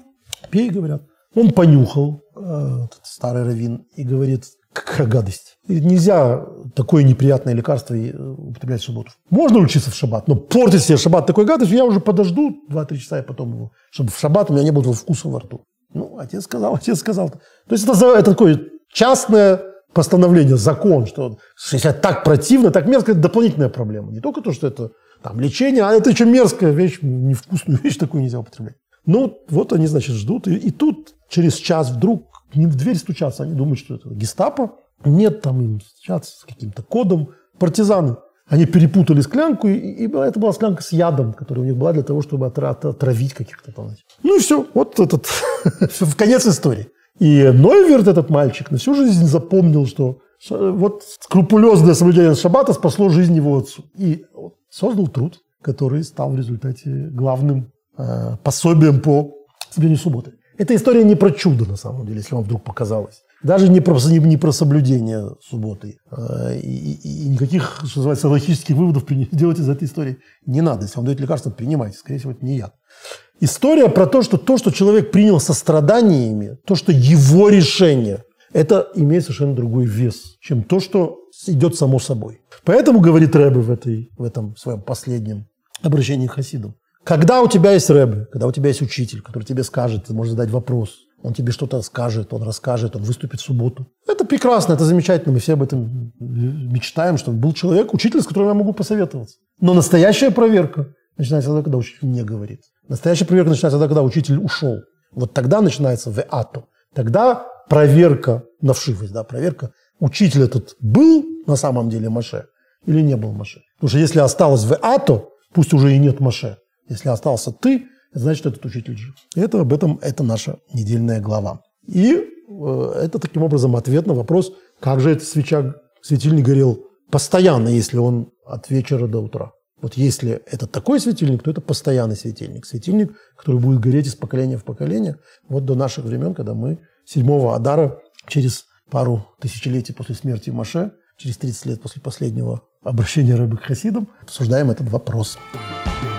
пей, говорят. Он понюхал, э, старый раввин, и говорит, какая гадость. Нельзя такое неприятное лекарство э, употреблять в субботу. Можно учиться в шаббат, но портить себе шаббат такой гадостью, я уже подожду 2-3 часа и потом его, чтобы в шаббат у меня не было вкуса во рту. Ну, отец сказал, <laughs> отец сказал. То есть это, это такое частное постановление, закон, что если так противно, так мерзко, это дополнительная проблема. Не только то, что это там лечение, а это еще мерзкая вещь, невкусную <laughs> вещь такую нельзя употреблять. Ну, вот они, значит, ждут. И, и тут через час вдруг к ним в дверь стучатся. Они думают, что это гестапо. Нет, там им стучатся с каким-то кодом. Партизаны. Они перепутали склянку, и, и это была склянка с ядом, которая у них была для того, чтобы отравить каких-то там. Ну и все, вот этот, <laughs> в конец истории. И Нойверт, этот мальчик, на всю жизнь запомнил, что вот скрупулезное соблюдение шаббата спасло жизнь его отцу. И создал труд, который стал в результате главным э, пособием по соблюдению субботы. Эта история не про чудо, на самом деле, если вам вдруг показалось. Даже не про, не, не про соблюдение субботы. Э, и, и, никаких, что называется, логических выводов <laughs> делать из этой истории не надо. Если вам дают лекарство, принимайте. Скорее всего, это не яд. История про то, что то, что человек принял со страданиями, то, что его решение, это имеет совершенно другой вес, чем то, что идет само собой. Поэтому, говорит Рэбе в, этой, в этом своем последнем обращении к хасидам, когда у тебя есть Рэбе, когда у тебя есть учитель, который тебе скажет, ты можешь задать вопрос, он тебе что-то скажет, он расскажет, он выступит в субботу. Это прекрасно, это замечательно, мы все об этом мечтаем, что был человек, учитель, с которым я могу посоветоваться. Но настоящая проверка начинается тогда, когда учитель не говорит. Настоящая проверка начинается тогда, когда учитель ушел. Вот тогда начинается в ато. Тогда проверка на вшивость, да, проверка. Учитель этот был на самом деле Маше или не был Маше? Потому что если осталось в Ато, пусть уже и нет Маше. Если остался ты, значит, этот учитель жив. Это об этом это наша недельная глава. И э, это таким образом ответ на вопрос, как же этот свеча, светильник горел постоянно, если он от вечера до утра. Вот если это такой светильник, то это постоянный светильник. Светильник, который будет гореть из поколения в поколение, вот до наших времен, когда мы 7 Адара, через пару тысячелетий после смерти Маше, через 30 лет после последнего обращения рыбы к хасидам, обсуждаем этот вопрос. Вопрос.